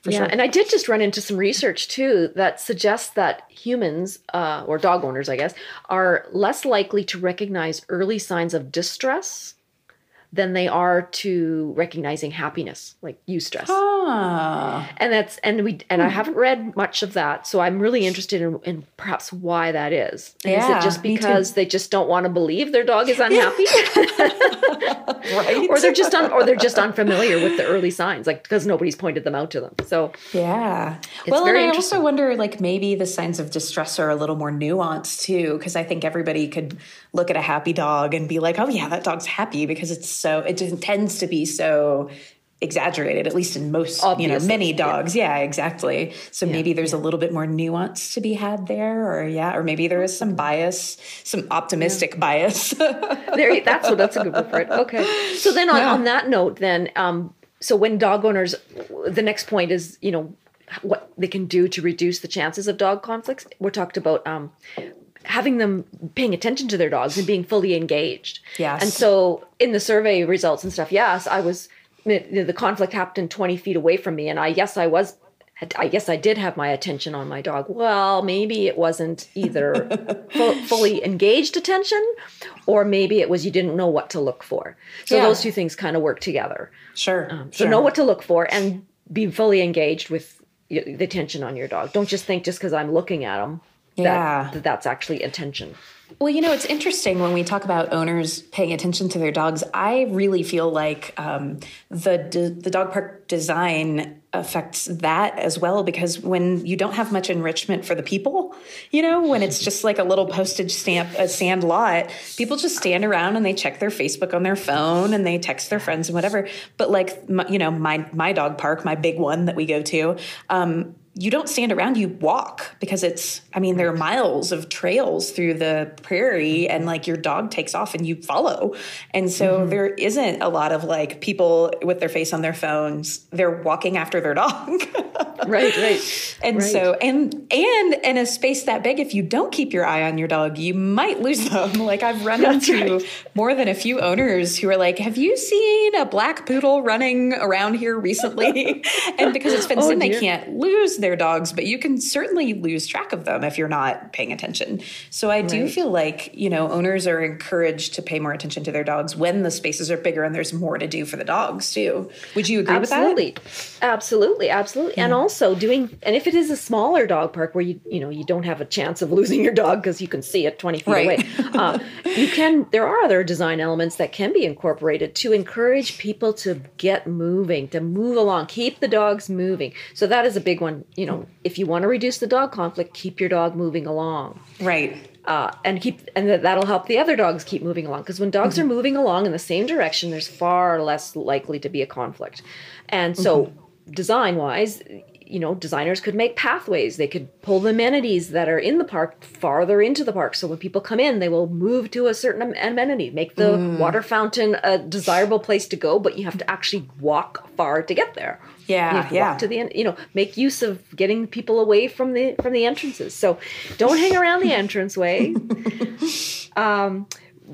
yeah, sure. and I did just run into some research too that suggests that humans, uh, or dog owners, I guess, are less likely to recognize early signs of distress than they are to recognizing happiness, like eustress. Ah. And that's and we and I hmm. haven't read much of that, so I'm really interested in, in perhaps why that is. Yeah, is it just because they just don't want to believe their dog is unhappy? right. or they're just un, or they're just unfamiliar with the early signs, like because nobody's pointed them out to them. So yeah. well, and I also wonder, like maybe the signs of distress are a little more nuanced too, because I think everybody could look at a happy dog and be like, oh yeah, that dog's happy because it's so it just tends to be so exaggerated at least in most Obviously, you know many dogs. Yeah, yeah exactly. So yeah, maybe there's yeah. a little bit more nuance to be had there or yeah or maybe there is some bias some optimistic bias. There that's what that's a good word for it. Okay. So then on, on that note then um so when dog owners the next point is you know what they can do to reduce the chances of dog conflicts we're talked about um having them paying attention to their dogs and being fully engaged. Yes. And so in the survey results and stuff, yes, I was the conflict happened 20 feet away from me and I yes I was I guess I did have my attention on my dog. Well, maybe it wasn't either fully engaged attention or maybe it was you didn't know what to look for. So yeah. those two things kind of work together. Sure. Um, so sure. know what to look for and be fully engaged with the attention on your dog. Don't just think just because I'm looking at them yeah. that that's actually attention. Well, you know, it's interesting when we talk about owners paying attention to their dogs. I really feel like um, the the dog park design affects that as well because when you don't have much enrichment for the people, you know, when it's just like a little postage stamp, a sand lot, people just stand around and they check their Facebook on their phone and they text their friends and whatever. But like, you know, my my dog park, my big one that we go to. Um, you don't stand around, you walk because it's, I mean, there are miles of trails through the prairie and like your dog takes off and you follow. And so mm-hmm. there isn't a lot of like people with their face on their phones. They're walking after their dog. right, right. And right. so, and, and in a space that big, if you don't keep your eye on your dog, you might lose them. Like I've run into right. more than a few owners who are like, have you seen a black poodle running around here recently? and because it's fenced oh, in, they can't lose their dogs, but you can certainly lose track of them if you're not paying attention. So I do feel like, you know, owners are encouraged to pay more attention to their dogs when the spaces are bigger and there's more to do for the dogs too. Would you agree absolutely. with that? Absolutely. Absolutely. Mm. And also doing, and if it is a smaller dog park where you, you know, you don't have a chance of losing your dog because you can see it 20 feet right. away, uh, you can, there are other design elements that can be incorporated to encourage people to get moving, to move along, keep the dogs moving. So that is a big one you know, if you want to reduce the dog conflict, keep your dog moving along. Right. Uh, and keep and that'll help the other dogs keep moving along because when dogs mm-hmm. are moving along in the same direction there's far less likely to be a conflict and so mm-hmm. design wise you know, designers could make pathways. They could pull the amenities that are in the park farther into the park. So when people come in, they will move to a certain amenity, make the mm. water fountain a desirable place to go, but you have to actually walk far to get there. Yeah, yeah. Walk to the end, you know, make use of getting people away from the from the entrances. So don't hang around the entranceway. um,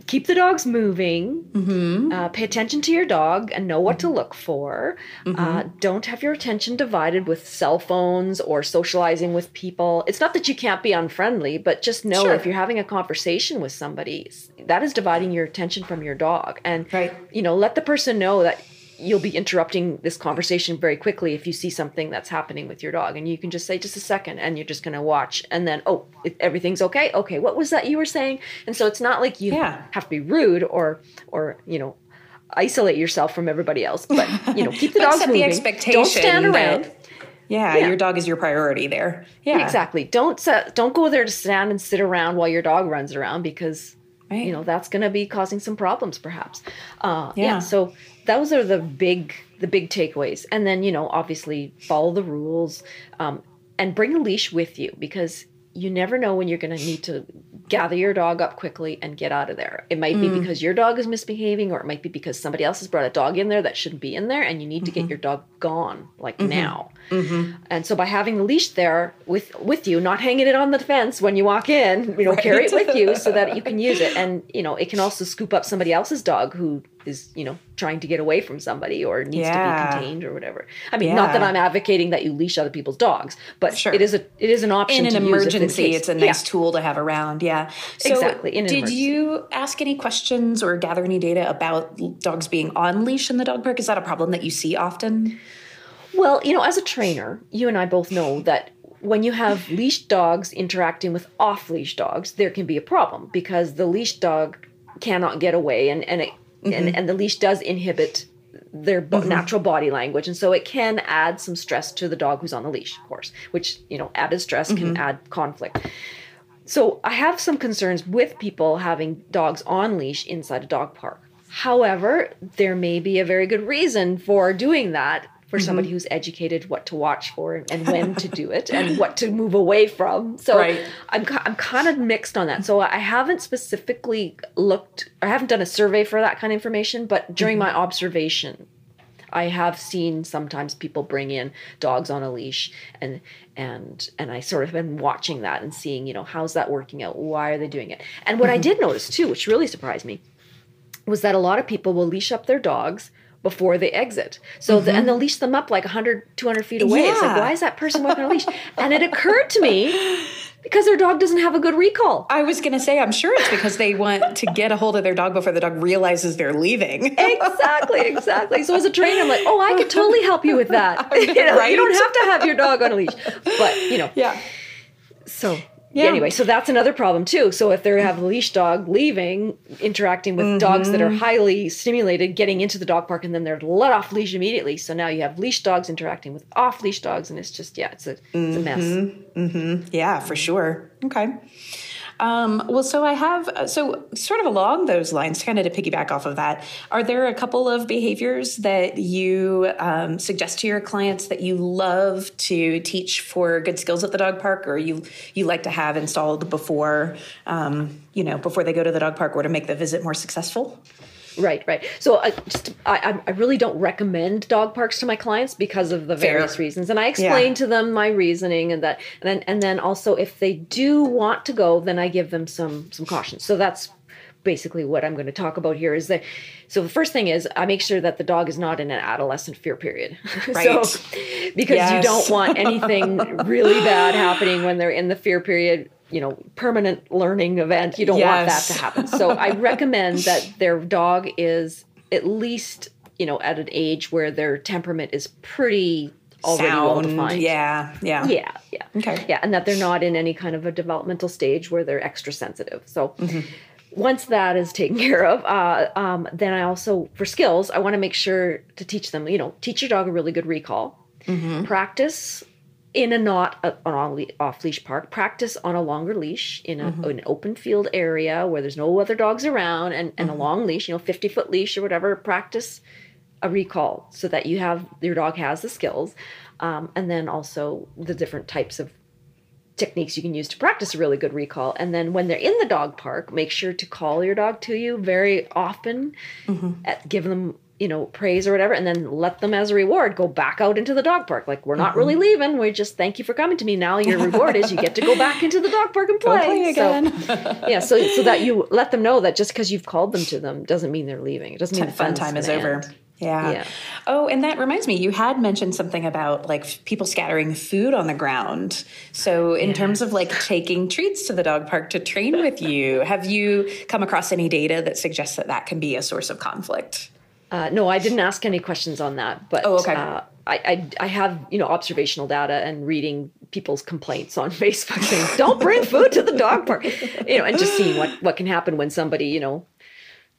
keep the dogs moving. Mm-hmm. Uh, pay attention to your dog and know what mm-hmm. to look for. Mm-hmm. Uh, don't have your attention divided with cell phones or socializing with people. It's not that you can't be unfriendly, but just know sure. if you're having a conversation with somebody, that is dividing your attention from your dog. And right. you know, let the person know that you'll be interrupting this conversation very quickly if you see something that's happening with your dog. And you can just say just a second and you're just going to watch. And then oh everything's okay? Okay what was that you were saying? And so it's not like you yeah. have to be rude or or you know isolate yourself from everybody else but you know keep the dogs moving the expectation don't stand around. That, yeah, yeah, your dog is your priority there. Yeah. Exactly. Don't uh, don't go there to stand and sit around while your dog runs around because Right. you know that's going to be causing some problems perhaps. Uh, yeah. yeah. so those are the big the big takeaways and then you know obviously follow the rules um, and bring a leash with you because you never know when you're going to need to gather your dog up quickly and get out of there. It might mm. be because your dog is misbehaving, or it might be because somebody else has brought a dog in there that shouldn't be in there, and you need mm-hmm. to get mm-hmm. your dog gone like mm-hmm. now. Mm-hmm. And so by having the leash there with with you, not hanging it on the fence when you walk in, you know, right. carry it with you so that you can use it, and you know, it can also scoop up somebody else's dog who is you know trying to get away from somebody or needs yeah. to be contained or whatever. I mean, yeah. not that I'm advocating that you leash other people's dogs, but sure. it is a it is an option in an emergency. It's a nice yeah. tool to have around. Yeah, so exactly. did emergency. you ask any questions or gather any data about dogs being on leash in the dog park? Is that a problem that you see often? Well, you know, as a trainer, you and I both know that when you have leashed dogs interacting with off leash dogs, there can be a problem because the leashed dog cannot get away and, and it mm-hmm. and, and the leash does inhibit their mm-hmm. natural body language and so it can add some stress to the dog who's on the leash of course which you know added stress mm-hmm. can add conflict so i have some concerns with people having dogs on leash inside a dog park however there may be a very good reason for doing that for mm-hmm. somebody who's educated what to watch for and when to do it and what to move away from. So right. I'm I'm kind of mixed on that. So I haven't specifically looked I haven't done a survey for that kind of information, but during mm-hmm. my observation I have seen sometimes people bring in dogs on a leash and and and I sort of been watching that and seeing, you know, how's that working out? Why are they doing it? And what mm-hmm. I did notice too, which really surprised me, was that a lot of people will leash up their dogs before they exit. So mm-hmm. the, and they'll leash them up like 100, 200 feet away. Yeah. It's like, why is that person walking a leash? And it occurred to me because their dog doesn't have a good recall. I was going to say, I'm sure it's because they want to get a hold of their dog before the dog realizes they're leaving. exactly, exactly. So as a trainer, I'm like, oh, I could totally help you with that. you, know, right? you don't have to have your dog on a leash, but you know, yeah. So yeah. Anyway, so that's another problem too. So if they have a leash dog leaving, interacting with mm-hmm. dogs that are mm-hmm. highly stimulated, getting into the dog park, and then they're let off leash immediately. So now you have leash dogs interacting with off leash dogs, and it's just yeah, it's a, it's a mess. Mm-hmm. mm-hmm. Yeah, for sure. Okay. Um, well, so I have, uh, so sort of along those lines, kind of to piggyback off of that, are there a couple of behaviors that you um, suggest to your clients that you love to teach for good skills at the dog park or you, you like to have installed before, um, you know, before they go to the dog park or to make the visit more successful? Right, right. So I just I, I really don't recommend dog parks to my clients because of the various Fair. reasons, and I explain Yeah. to them my reasoning and that, and then and then also if they do want to go, then I give them some some cautions. So that's basically what I'm going to talk about here. Is that so? The first thing is I make sure that the dog is not in an adolescent fear period. Right. so because you don't want anything really bad happening when they're in the fear period. You know, permanent learning event. You don't want that to happen. So I recommend that their dog is at least, you know, at an age where their temperament is pretty already well defined. Yeah. Yeah. Yeah, yeah. Okay. Yeah, and that they're not in any kind of a developmental stage where they're extra sensitive. So Mm-hmm. Once that is taken care of, uh, um, then I also, for skills, I want to make sure to teach them, you know, teach your dog a really good recall. Mm-hmm. Practice in a not a, an off leash park. Practice on a longer leash in, a, Mm-hmm. an open field area where there's no other dogs around, and, and Mm-hmm. a long leash, you know, fifty foot leash or whatever. Practice a recall so that you have your dog has the skills, um, and then also the different types of techniques you can use to practice a really good recall. And then when they're in the dog park, make sure to call your dog to you very often, mm-hmm. at, give them you know praise or whatever, and then let them as a reward go back out into the dog park. Like we're not really mm-hmm. leaving. We just thank you for coming to me. Now your reward is you get to go back into the dog park and play. play So- again. yeah, so so that you let them know that just because you've called them to them doesn't mean they're leaving. It doesn't mean the fun time is gonna over. Yeah. Yeah. Oh, and that reminds me, you had mentioned something about like people scattering food on the ground. So, in terms of like taking treats to the dog park to train with you, have you come across any data that suggests that that can be a source of conflict? Uh, no, I didn't ask any questions on that, but Oh, okay. uh, I, I I have you know observational data and reading people's complaints on Facebook saying don't bring food to the dog park, you know, and just seeing what what can happen when somebody you know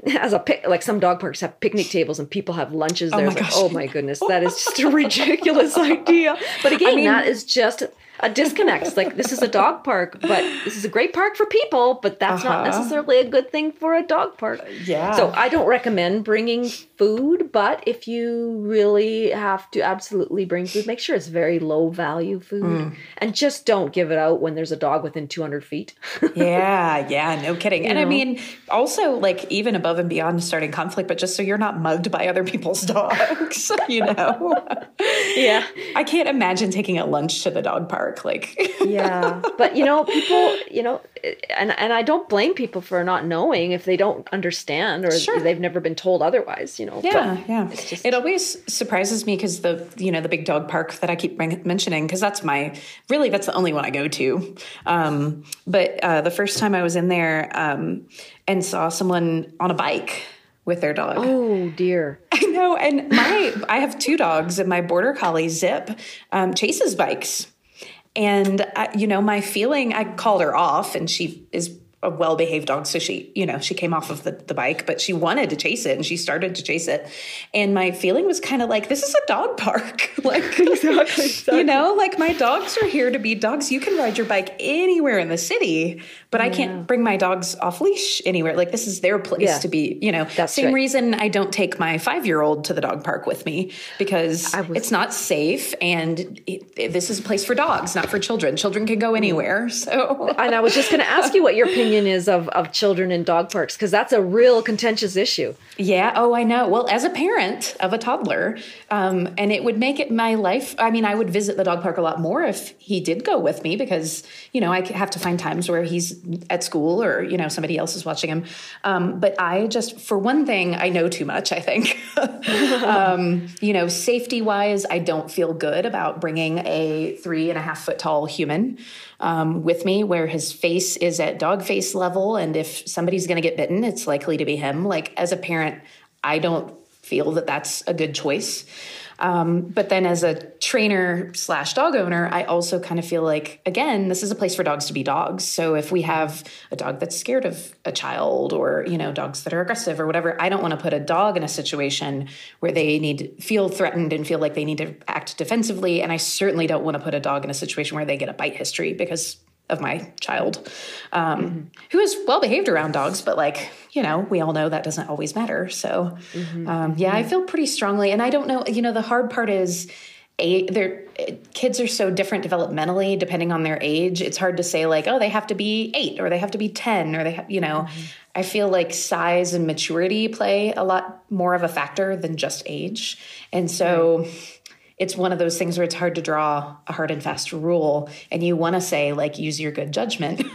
has a pic like some dog parks have picnic tables and people have lunches there. my It's like, oh my goodness, that is just a ridiculous idea. But again, mean- that is just a disconnect. It's like this is a dog park, but this is a great park for people, but that's not Uh-huh. necessarily a good thing for a dog park. Yeah. So I don't recommend bringing food, but if you really have to absolutely bring food, make sure it's very low value food, Mm. and just don't give it out when there's a dog within 200 feet. yeah, yeah, no kidding. and I mean, also like even above and beyond starting conflict, but just so you're not mugged by other people's dogs, you know? yeah, I can't imagine taking a lunch to the dog park. Like, yeah. But you know, people, you know, and and I don't blame people for not knowing if they don't understand or Sure. they've never been told otherwise. You know. Yeah, yeah. just- it always surprises me because the you know the big dog park that I keep mentioning because that's my really that's the only one I go to. Um, but uh, the first time I was in there um, and saw someone on a bike with their dog. Oh dear. I know, and my I have two dogs, and my border collie Zip um, chases bikes, and uh, you know my feeling. I called her off, and she is a well behaved dog, so she you know she came off of the, the bike, but she wanted to chase it, and she started to chase it, and my feeling was kind of like this is a dog park, like exactly. you know, like my dogs are here to be dogs. You can ride your bike anywhere in the city, but I can't bring my dogs off leash anywhere. Like this is their place Yeah. to be. You know, That's same right. reason I don't take my five year old to the dog park with me because was- it's not safe, and it, it- this is a place for dogs, not for children. Children can go anywhere. So And I was just going to ask you what your opinion is of, of children in dog parks because that's a real contentious issue. Yeah. Oh, I know. Well, as a parent of a toddler, um, and it would make it my life. I mean, I would visit the dog park a lot more if he did go with me because, you know, I have to find times where he's at school or, you know, somebody else is watching him. Um, but I just, for one thing, I know too much, I think. um, you know, safety wise, I don't feel good about bringing a three and a half foot tall human um, with me where his face is at dog face level. And if somebody's going to get bitten, it's likely to be him. Like, as a parent, I don't feel that that's a good choice. Um, but then as a trainer slash dog owner, I also kind of feel like, again, this is a place for dogs to be dogs. So if we have a dog that's scared of a child or, you know, dogs that are aggressive or whatever, I don't want to put a dog in a situation where they need feel threatened and feel like they need to act defensively. And I certainly don't want to put a dog in a situation where they get a bite history because of my child, um, mm-hmm. who is well behaved around dogs, but like, you know, we all know that doesn't always matter. So, mm-hmm. um, yeah, I feel pretty strongly. And I don't know, you know, the hard part is, their kids are so different developmentally depending on their age it's hard to say like oh they have to be 8 or they have to be 10 or they have you know mm-hmm. i feel like size and maturity play a lot more of a factor than just age and so right it's one of those things where it's hard to draw a hard and fast rule and you want to say like use your good judgment.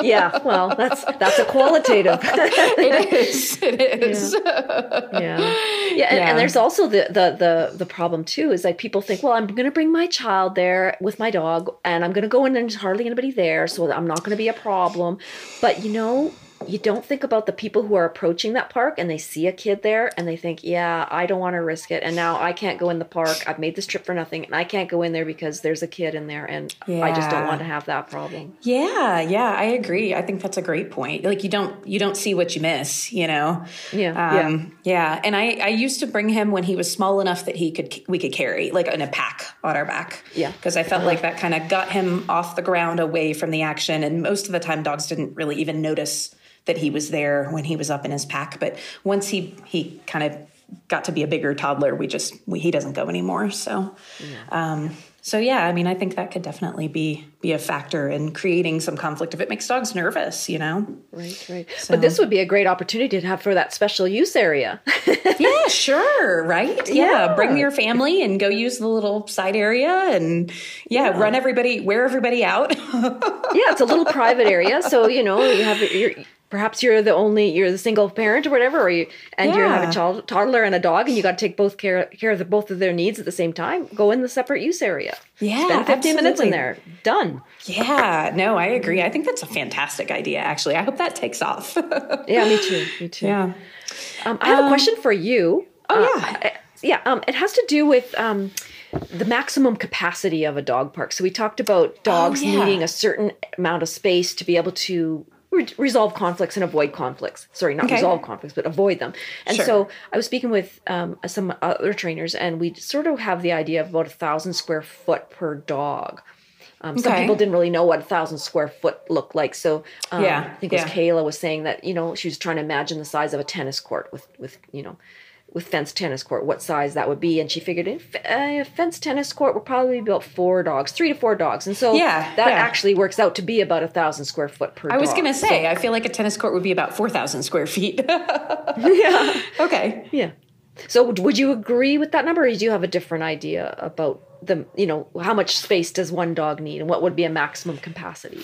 Yeah well that's that's a qualitative. It is it is. Yeah. Yeah, yeah, and, yeah. and, there's also the, the the the problem too is like people think well i'm going to bring my child there with my dog and i'm going to go in and there's hardly anybody there so i'm not going to be a problem. But you know you don't think about the people who are approaching that park and they see a kid there and they think, yeah, I don't want to risk it. And now I can't go in the park. I've made this trip for nothing and I can't go in there because there's a kid in there and yeah. I just don't want to have that problem. Yeah, yeah, I agree. I think that's a great point. Like you don't you don't see what you miss, you know. Yeah. Um, yeah. yeah. And I I used to bring him when he was small enough that he could we could carry like in a pack on our back. Yeah. Because I felt uh-huh. like that kind of got him off the ground away from the action and most of the time dogs didn't really even notice that he was there when he was up in his pack. But once he he kind of got to be a bigger toddler, we just we, he doesn't go anymore. So, yeah. Um, so yeah, I mean, I think that could definitely be be a factor in creating some conflict if it makes dogs nervous, you know. Right, right. So, but this would be a great opportunity to have for that special use area. yeah, sure, right? Yeah. yeah. bring your family and go use the little side area and yeah, yeah. run everybody, wear everybody out. yeah, it's a little private area, so you know you have your perhaps you're the only you're the single parent or whatever or you and yeah. you have a child toddler and a dog and you got to take both care care of the, both of their needs at the same time go in the separate use area. Yeah spend 15 absolutely. minutes in there. Done. Yeah no i agree. I think that's a fantastic idea actually. I hope that takes off. Yeah me too me too. Yeah. Um, i have um, a question for you. oh uh, yeah. Yeah um, it has to do with um, the maximum capacity of a dog park. So we talked about oh, dogs oh, yeah. needing a certain amount of space to be able to re- resolve conflicts and avoid conflicts. Sorry, not okay. resolve conflicts, but avoid them. And sure. so I was speaking with um, some other trainers, and we sort of have the idea of about a thousand square foot per dog. Um, okay. Some people didn't really know what a thousand square foot looked like. So um, yeah, I think it was yeah. Kayla was saying that you know she was trying to imagine the size of a tennis court with with you know with fenced tennis court, what size that would be, and she figured in uh, a fenced tennis court would probably be about four dogs, three to four dogs, and so yeah, that yeah. actually works out to be about a thousand square foot per. I was going to say, so, I feel like a tennis court would be about four thousand square feet. yeah. Okay. Yeah. So would you agree with that number, or do you have a different idea about the, you know, how much space does one dog need, and what would be a maximum capacity?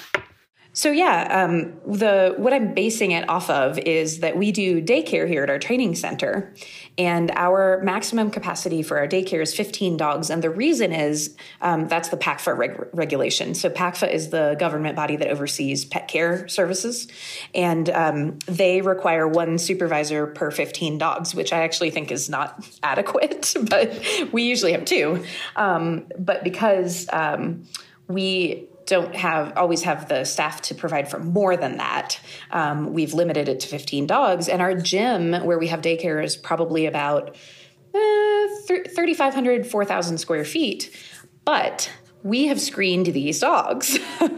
So yeah, um, the what I'm basing it off of is that we do daycare here at our training center, and our maximum capacity for our daycare is 15 dogs. And the reason is um, that's the PACFA reg- regulation. So PACFA is the government body that oversees pet care services, and um, they require one supervisor per 15 dogs, which I actually think is not adequate. But we usually have two. Um, but because um, we don't have always have the staff to provide for more than that. Um, we've limited it to 15 dogs, and our gym where we have daycare is probably about uh, 3,500, 4,000 square feet. But we have screened these dogs. um,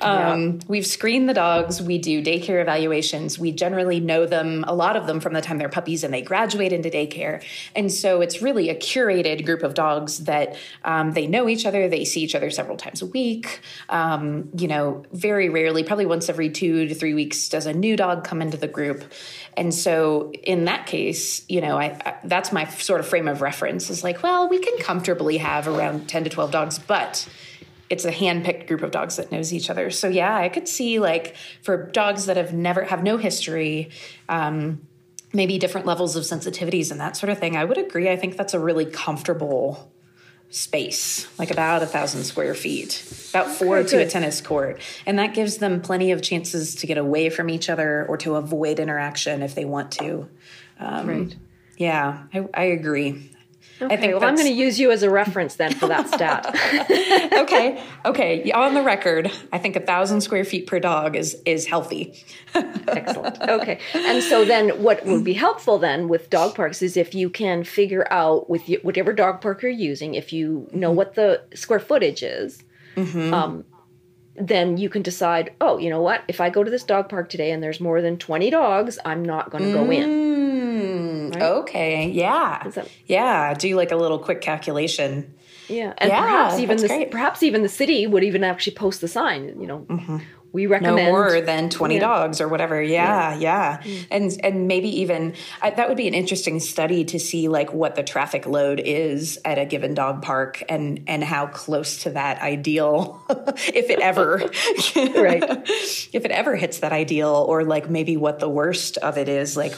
yeah. We've screened the dogs. We do daycare evaluations. We generally know them, a lot of them from the time they're puppies and they graduate into daycare. And so it's really a curated group of dogs that um, they know each other. They see each other several times a week. Um, you know, very rarely, probably once every two to three weeks, does a new dog come into the group. And so in that case, you know, I, I, that's my sort of frame of reference is like, well, we can comfortably have around 10 to 12 dogs, but it's a hand-picked group of dogs that knows each other. So yeah, I could see like for dogs that have never have no history, um, maybe different levels of sensitivities and that sort of thing. I would agree. I think that's a really comfortable space, like about a thousand square feet, about four okay, to good. a tennis court. And that gives them plenty of chances to get away from each other or to avoid interaction if they want to. Um, right. Yeah, I, I agree. Okay, I think well, I'm going to use you as a reference then for that stat. okay, okay. On the record, I think a thousand square feet per dog is is healthy. Excellent. Okay, and so then what would be helpful then with dog parks is if you can figure out with whatever dog park you're using, if you know what the square footage is, mm-hmm. um, then you can decide, oh, you know what? If I go to this dog park today and there's more than 20 dogs, I'm not going to go in. Mm, Okay. Yeah. that- yeah. Do like a little quick calculation. Yeah, and Yeah, perhaps even the great. perhaps even the city would even actually post the sign. You know, we recommend No more than 20 Yeah. dogs or whatever. Yeah. Yeah. Mm. And, and maybe even I, that would be an interesting study to see like what the traffic load is at a given dog park and, and how close to that ideal, if it ever, Right. if it ever hits that ideal or like maybe what the worst of it is like,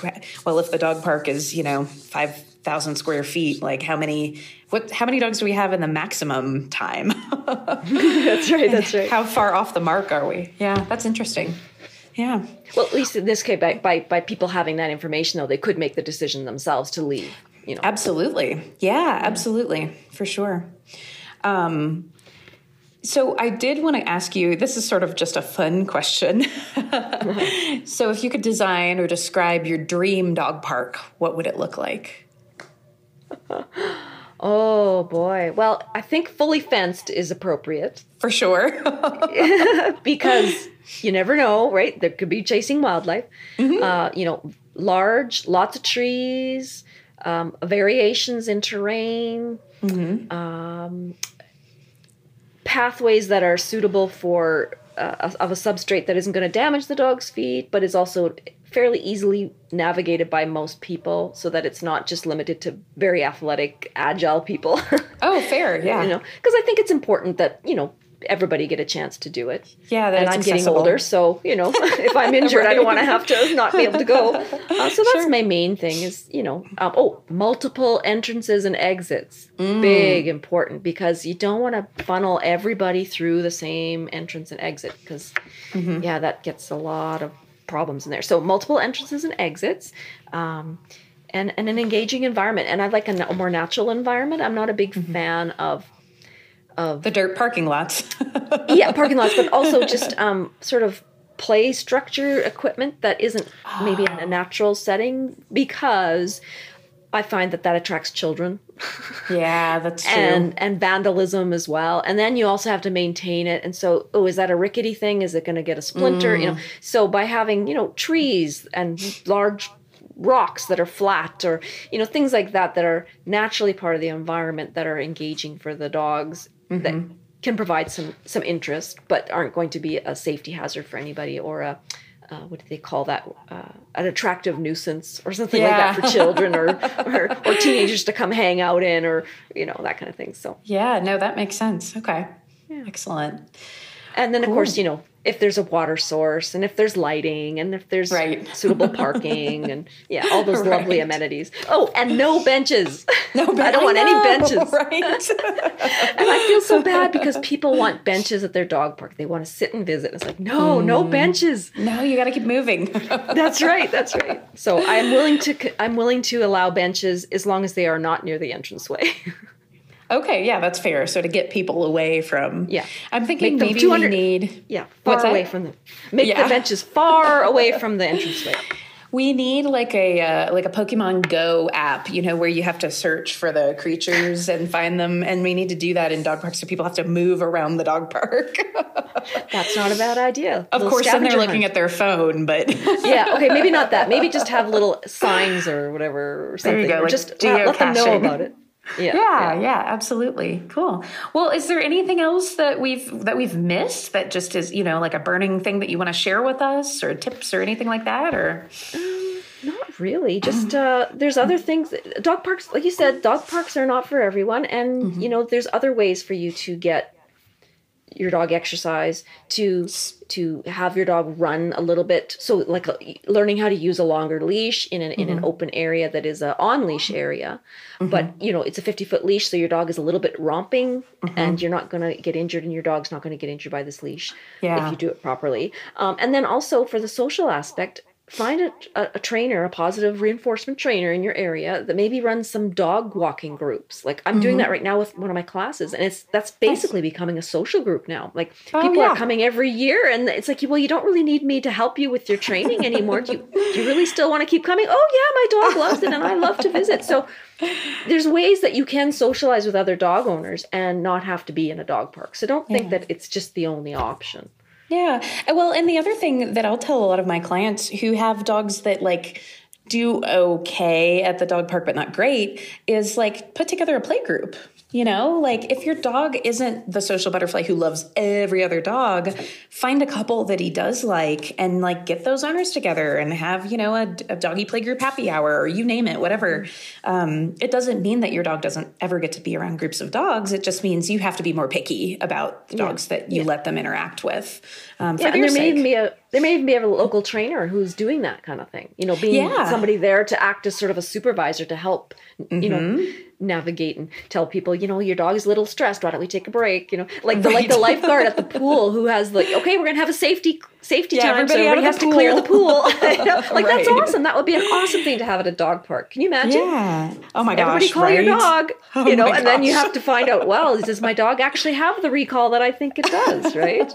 well, if the dog park is, you know, 5,000 square feet, like how many, what, how many dogs do we have in the maximum time? that's right. That's right. How far off the mark are we? Yeah, that's interesting. Yeah. Well, at least in this case, by, by by people having that information, though, they could make the decision themselves to leave. You know, Absolutely. Yeah, absolutely. For sure. Um, so I did want to ask you this is sort of just a fun question. so if you could design or describe your dream dog park, what would it look like? oh boy. Well, I think fully fenced is appropriate For sure. because you never know, right? There could be chasing wildlife. Mm-hmm. Uh, you know, large, lots of trees, um, variations in terrain, Mm-hmm. um, pathways that are suitable for uh, of a substrate that isn't going to damage the dog's feet, but is also fairly easily navigated by most people, so that it's not just limited to very athletic, agile people. oh, fair. Yeah. you know, because I think it's important that you know everybody get a chance to do it. Yeah, that and I'm getting older, so you know, if I'm injured, I don't want to have to not be able to go. Uh, so that's my main thing is you know, um, oh, multiple entrances and exits, Mm. big important because you don't want to funnel everybody through the same entrance and exit because Mm-hmm. yeah, that gets a lot of problems in there. So multiple entrances and exits. Um, and, and an engaging environment, and I like a, a more natural environment. I'm not a big Mm-hmm. fan of The dirt parking lots. yeah parking lots but also just um, sort of play structure equipment that isn't maybe in a natural setting because i find that that attracts children. Yeah, that's true. and and vandalism as well. And then you also have to maintain it. And so oh is that a rickety thing? Is it going to get a splinter? You know mm. so by having you know trees and large rocks that are flat or you know things like that that are naturally part of the environment that are engaging for the dogs that mm-hmm. can provide some some interest but aren't going to be a safety hazard for anybody or a uh, what do they call that? Uh, an attractive nuisance or something like that for children or, or or teenagers to come hang out in or you know that kind of thing. So yeah, no, that makes sense. Okay. Excellent. and then of course you know if there's a water source and if there's lighting and if there's Right. suitable parking and yeah all those Right. lovely amenities. Oh, and no benches. No, benches. I don't want any know, benches. Right. And I feel so bad because people want benches at their dog park. They want to sit and visit. It's like no, no Mm. benches. no, you got to keep moving. That's right. That's right. So I'm willing to I'm willing to allow benches as long as they are not near the entranceway. Okay, yeah, that's fair. So to get people away from, Yeah. I'm thinking maybe 200 we need, yeah, far What's that? away from the make Yeah. the benches far away from the entranceway. we need like a uh, like a Pokemon Go app, you know, where you have to search for the creatures and find them, and we need to do that in dog parks, so people have to move around the dog park. That's not a bad idea. of course, then they're looking at their phone, but yeah. Okay. Maybe not that. Maybe just have little signs or whatever or something. go, or like just let them know about it. Yeah. Yeah, yeah, absolutely. Cool. Well, is there anything else that we've that we've missed that just is, you know, like a burning thing that you want to share with us or tips or anything like that or Not really. Just uh, there's other things. Dog parks, like you said, dog parks are not for everyone, and you know there's other ways for you to get your dog exercise to to have your dog run a little bit. So like uh, learning how to use a longer leash in an in an open area that is a on leash area, but you know it's a 50 foot leash, so your dog is a little bit romping, and you're not going to get injured, and your dog's not going to get injured by this leash Yeah. if you do it properly. Um, and then also for the social aspect, find a, a, a, trainer, a positive reinforcement trainer in your area that maybe runs some dog walking groups. Like I'm mm-hmm. doing that mm-hmm. right now with one of my classes, and it's that's basically nice. becoming a social group now. Like oh, people yeah. are coming every year, and it's like, well, you don't really need me to help you with your training anymore. do you do you really still want to keep coming? Oh yeah, my dog loves it, and I love to visit. So there's ways that you can socialize with other dog owners and not have to be in a dog park. So don't think that it's just the only option. Yeah. Uh, well, and the other thing that I'll tell a lot of my clients who have dogs that like do okay at the dog park but not great is like put together a play group you know, like if your dog isn't the social butterfly who loves every other dog, find a couple that he does like and like get those owners together and have, you know, a, a doggy play group happy hour or you name it, whatever. Um, it doesn't mean that your dog doesn't ever get to be around groups of dogs. It just means you have to be more picky about the dogs yeah. that you yeah. let them interact with. Um, yeah, and there may even be a there may even be a local trainer who's doing that kind of thing. You know, being yeah. somebody there to act as sort of a supervisor to help. Mm-hmm. You know mm-hmm navigate and tell people, you know, your dog is a little stressed. Why don't we take a break? You know, like the right. like the lifeguard at the pool who has like, okay, we're gonna have a safety safety yeah, time. Everybody, so everybody has to clear the pool. like right. that's awesome. That would be an awesome thing to have at a dog park. Can you imagine? Yeah. Oh my gosh. Everybody call right? your dog. Oh you know, and gosh. then you have to find out. Well, does my dog actually have the recall that I think it does? Right.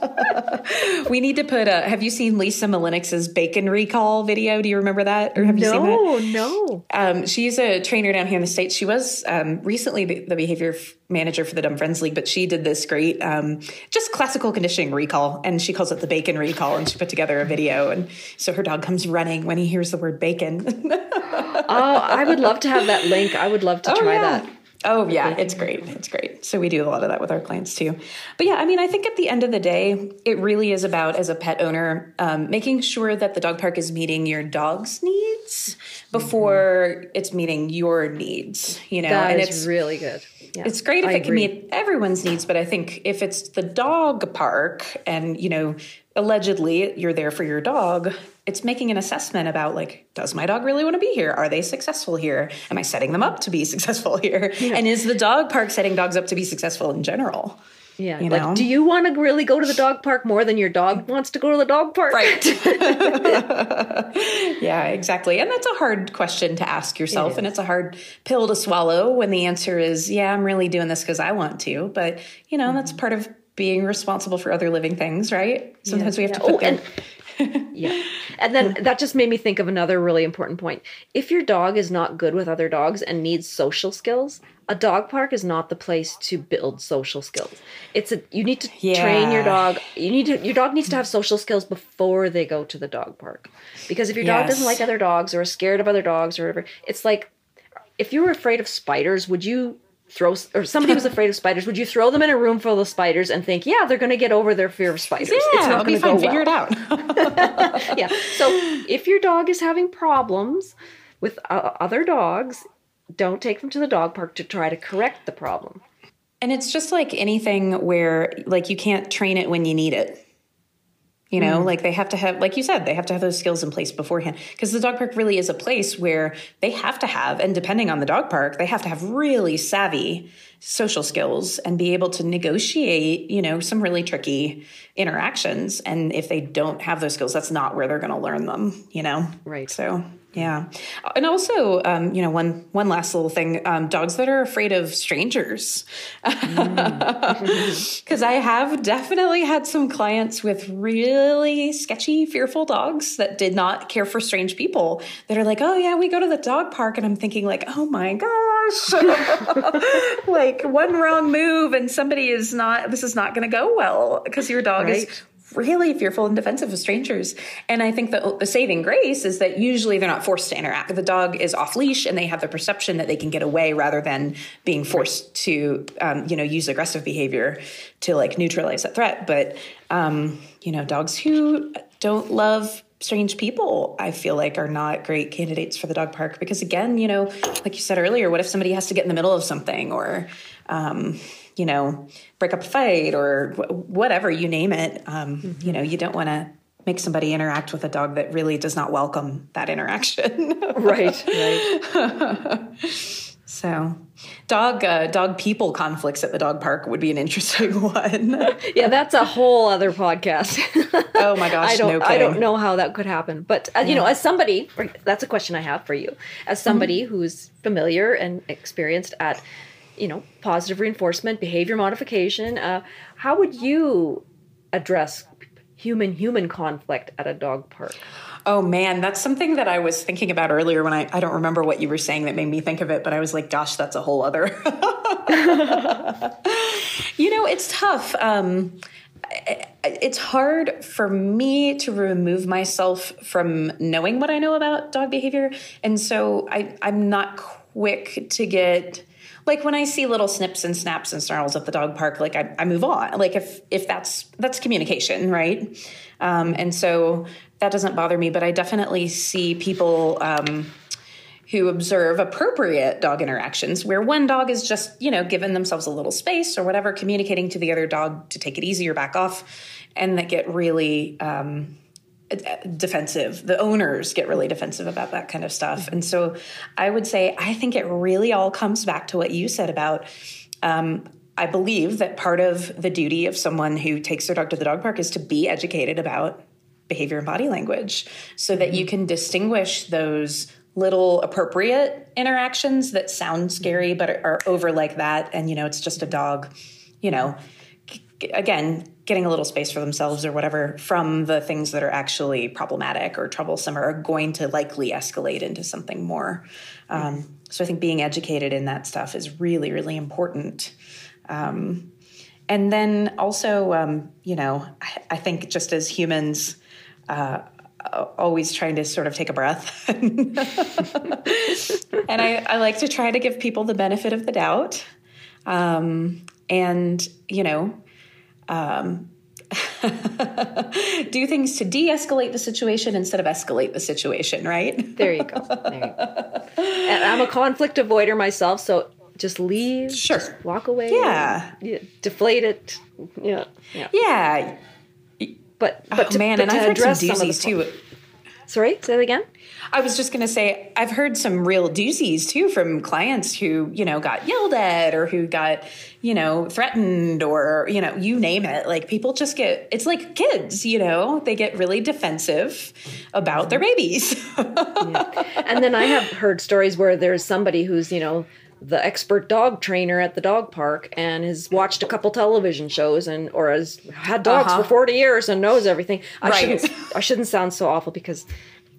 we need to put a. Have you seen Lisa Mullinax's bacon recall video? Do you remember that, or have you no, seen that? No, no. Um, she's a trainer down here in the states. She was um, recently the behavior manager for the Dumb Friends League, but she did this great, um, just classical conditioning recall, and she calls it the bacon recall. And she put together a video, and so her dog comes running when he hears the word bacon. oh, I would love to have that link. I would love to oh, try yeah. that. Oh yeah, it's great. It's great. So we do a lot of that with our clients too. But yeah, I mean, I think at the end of the day, it really is about as a pet owner um, making sure that the dog park is meeting your dog's needs before mm-hmm. it's meeting your needs. You know, that and it's really good. Yeah, it's great if I it agree. can meet everyone's needs, but I think if it's the dog park and, you know, allegedly you're there for your dog, it's making an assessment about like, does my dog really want to be here? Are they successful here? Am I setting them up to be successful here? Yeah. And is the dog park setting dogs up to be successful in general? Yeah. You like, know? do you want to really go to the dog park more than your dog wants to go to the dog park? Right. yeah, exactly. And that's a hard question to ask yourself. It and it's a hard pill to swallow when the answer is, yeah, I'm really doing this because I want to. But, you know, mm-hmm. that's part of being responsible for other living things, right? Sometimes yeah. we have to put oh, and, yeah. And then that just made me think of another really important point. If your dog is not good with other dogs and needs social skills, a dog park is not the place to build social skills. It's a you need to yeah. train your dog. You need to your dog needs to have social skills before they go to the dog park. Because if your yes. dog doesn't like other dogs or is scared of other dogs or whatever, it's like if you were afraid of spiders, would you throw or somebody was afraid of spiders, would you throw them in a room full of spiders and think, yeah, they're going to get over their fear of spiders? Yeah, it's not going to go Figure well. it out. yeah. So if your dog is having problems with uh, other dogs, don't take them to the dog park to try to correct the problem. And it's just like anything where like you can't train it when you need it. You know, mm like they have to have, like you said, they have to have those skills in place beforehand. Because the dog park really is a place where they have to have, and depending on the dog park, they have to have really savvy social skills and be able to negotiate, you know, some really tricky interactions. And if they don't have those skills, that's not where they're going to learn them, you know? Right. So yeah, and also, um, you know, one one last little thing: um, dogs that are afraid of strangers, because mm. I have definitely had some clients with really sketchy, fearful dogs that did not care for strange people. That are like, "Oh yeah, we go to the dog park," and I'm thinking like, "Oh my gosh, like one wrong move and somebody is not. This is not going to go well because your dog right. is really fearful and defensive of strangers. And I think that the saving grace is that usually they're not forced to interact. The dog is off leash and they have the perception that they can get away rather than being forced to, um, you know, use aggressive behavior to like neutralize that threat. But, um, you know, dogs who don't love strange people i feel like are not great candidates for the dog park because again you know like you said earlier what if somebody has to get in the middle of something or um, you know, break up a fight or whatever you name it. Um, mm-hmm. You know, you don't want to make somebody interact with a dog that really does not welcome that interaction. right, right. So, dog uh, dog people conflicts at the dog park would be an interesting one. yeah, that's a whole other podcast. oh my gosh, I don't no I don't know how that could happen. But uh, you know, as somebody, that's a question I have for you. As somebody mm-hmm. who's familiar and experienced at you know positive reinforcement, behavior modification, uh, how would you address human human conflict at a dog park? Oh man, that's something that I was thinking about earlier when I, I don't remember what you were saying that made me think of it, but I was like, gosh, that's a whole other. you know, it's tough. Um, it's hard for me to remove myself from knowing what I know about dog behavior. And so I, I'm not quick to get like when I see little snips and snaps and snarls at the dog park, like I, I move on. Like if if that's that's communication, right? Um, and so that doesn't bother me, but I definitely see people um, who observe appropriate dog interactions where one dog is just, you know, giving themselves a little space or whatever, communicating to the other dog to take it easy or back off, and that get really um, defensive. The owners get really defensive about that kind of stuff. Mm-hmm. And so I would say, I think it really all comes back to what you said about. Um, I believe that part of the duty of someone who takes their dog to the dog park is to be educated about behavior and body language so that you mm-hmm. can distinguish those little appropriate interactions that sound scary mm-hmm. but are over like that and you know it's just a dog you know again getting a little space for themselves or whatever from the things that are actually problematic or troublesome or are going to likely escalate into something more um, so i think being educated in that stuff is really really important um, and then also um, you know I, I think just as humans uh, always trying to sort of take a breath. and I, I, like to try to give people the benefit of the doubt. Um, and, you know, um, do things to de escalate the situation instead of escalate the situation, right? There you go. There you go. And I'm a conflict avoider myself, so just leave. Sure. Just walk away. Yeah. Deflate it. Yeah. Yeah. Yeah but but oh, to, man, but and I've heard some doozies too. Sorry, say that again. I was just going to say I've heard some real doozies too from clients who you know got yelled at or who got you know threatened or you know you name it. Like people just get it's like kids, you know, they get really defensive about their babies. yeah. And then I have heard stories where there's somebody who's you know the expert dog trainer at the dog park and has watched a couple television shows and or has had dogs uh-huh. for 40 years and knows everything. I right. shouldn't I shouldn't sound so awful because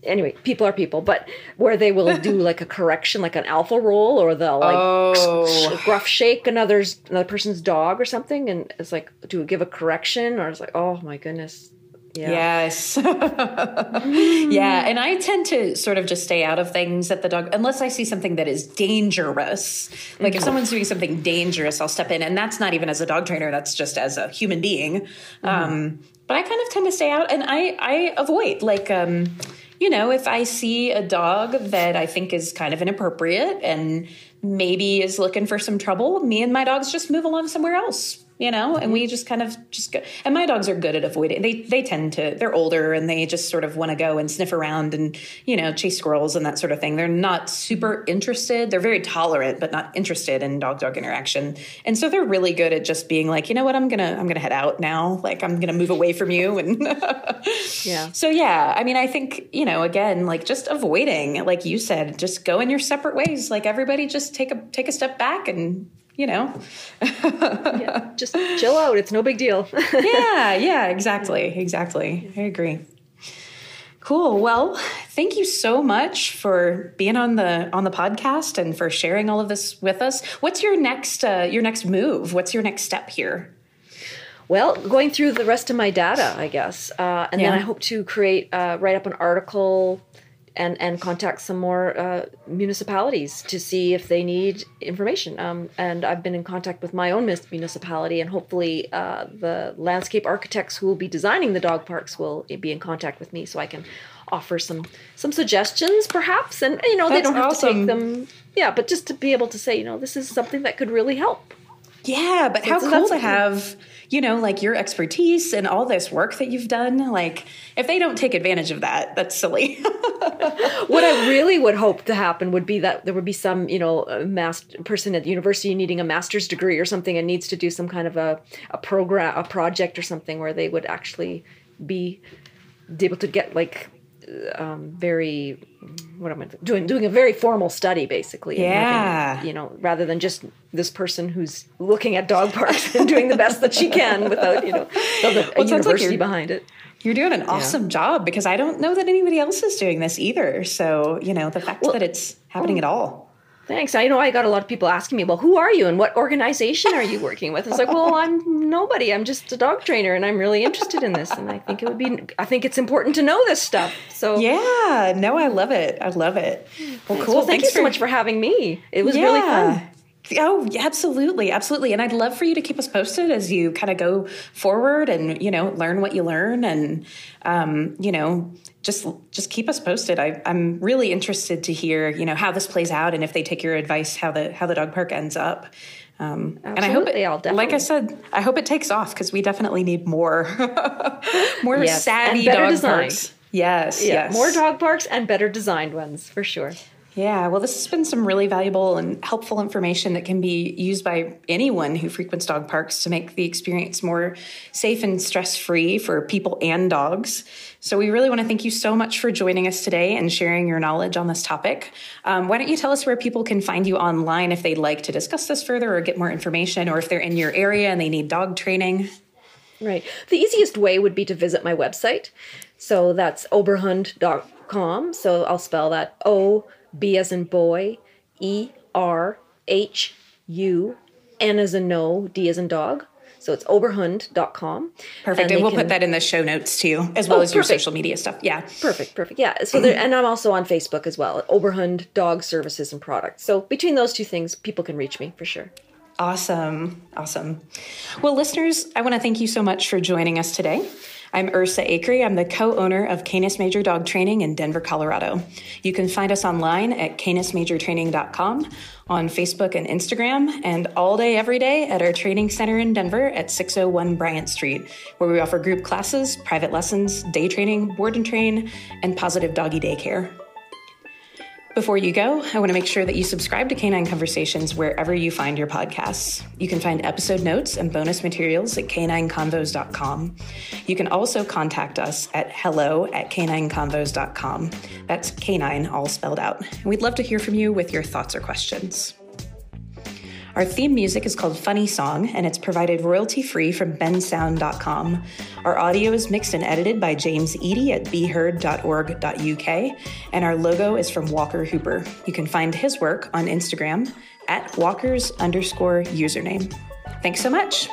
anyway, people are people, but where they will do like a correction, like an alpha roll, or they'll like oh. gruff shake another's another person's dog or something, and it's like, do we give a correction, or it's like, oh my goodness, yeah. Yes. yeah. And I tend to sort of just stay out of things at the dog, unless I see something that is dangerous. Like mm-hmm. if someone's doing something dangerous, I'll step in. And that's not even as a dog trainer, that's just as a human being. Mm-hmm. Um, but I kind of tend to stay out and I, I avoid like, um, you know, if I see a dog that I think is kind of inappropriate and maybe is looking for some trouble, me and my dogs just move along somewhere else you know and we just kind of just go and my dogs are good at avoiding they they tend to they're older and they just sort of want to go and sniff around and you know chase squirrels and that sort of thing. They're not super interested they're very tolerant but not interested in dog dog interaction. And so they're really good at just being like you know what i'm gonna i'm gonna head out now. Like i'm gonna move away from you and yeah. So yeah i mean i think you know again like just avoiding like you said just go in your separate ways. Like everybody just take a take a step back and you know? Yeah, just chill out it's no big deal. Yeah yeah exactly exactly. I agree. Cool well thank you so much for being on the on the podcast and for sharing all of this with us. What's your next uh, your next move? What's your next step here? Well, going through the rest of my data, I guess, uh, and yeah. then I hope to create, uh, write up an article and and contact some more uh, municipalities to see if they need information. Um, and I've been in contact with my own municipality, and hopefully uh, the landscape architects who will be designing the dog parks will be in contact with me, so I can offer some some suggestions, perhaps. And you know, That's they don't have awesome. to take them. Yeah, but just to be able to say, you know, this is something that could really help. Yeah, but So how cool to cool. You know, like your expertise and all this work that you've done. Like, if they don't take advantage of that, that's silly. what I really would hope to happen would be that there would be some, you know, master person at the university needing a master's degree or something and needs to do some kind of a, a program, a project or something where they would actually be able to get like um, very, what am I doing? Doing a very formal study, basically. and having, Yeah. you know, rather than just this person who's looking at dog parks and doing the best that she can without, you know, the, a Well, it sounds like university behind it. You're doing an awesome job because I don't know that anybody else is doing this either. So, you know, the fact that it's happening at all. Thanks. I know I got a lot of people asking me, well, who are you and what organization are you working with? It's like, well, I'm nobody. I'm just a dog trainer and I'm really interested in this. And I think it would be, I think it's important to know this stuff. So, Yeah, no, I love it. I love it. Well, cool. well, thank Thanks you so much for having me. It was really fun. Oh, absolutely, absolutely. And I'd love for you to keep us posted as you kind of go forward and you know learn what you learn, and um, you know just just keep us posted. I, I'm really interested to hear you know how this plays out and if they take your advice, how the how the dog park ends up. Um, and I hope it, I'll definitely. like I said, I hope it takes off because we definitely need more more Yes, savvy dog design. parks. Yes, Yeah. yes. More dog parks and better designed ones for sure. Yeah, well, this has been some really valuable and helpful information that can be used by anyone who frequents dog parks to make the experience more safe and stress free for people and dogs. So, we really want to thank you so much for joining us today and sharing your knowledge on this topic. Um, why don't you tell us where people can find you online if they'd like to discuss this further or get more information, or if they're in your area and they need dog training? Right. The easiest way would be to visit my website. So that's oberhund.com. So I'll spell that O B as in boy, E R H U N as in no, D as in dog. So it's oberhund.com. Perfect. And, they we'll can- put that in the show notes too, as well Oh, as your social media stuff. Yeah. Perfect, perfect. Yeah. So there, and I'm also on Facebook as well, Oberhund Dog Services and Products. So between those two things, people can reach me for sure. Awesome. Awesome. Well, listeners, I want to thank you so much for joining us today. I'm Ursa Acree. I'm the co owner of Canis Major Dog Training in Denver, Colorado. You can find us online at canismajortraining.com, on Facebook and Instagram, and all day, every day at our training center in Denver at 601 Bryant Street, where we offer group classes, private lessons, day training, board and train, and positive doggy daycare. Before you go, I want to make sure that you subscribe to Canine Conversations wherever you find your podcasts. You can find episode notes and bonus materials at canineconvos.com. You can also contact us at hello at canineconvos.com. That's canine all spelled out. And we'd love to hear from you with your thoughts or questions. Our theme music is called Funny Song, and it's provided royalty free from bensound.com. Our audio is mixed and edited by James Eady at beheard.org.uk, and our logo is from Walker Hooper. You can find his work on Instagram at walkers underscore username. Thanks so much.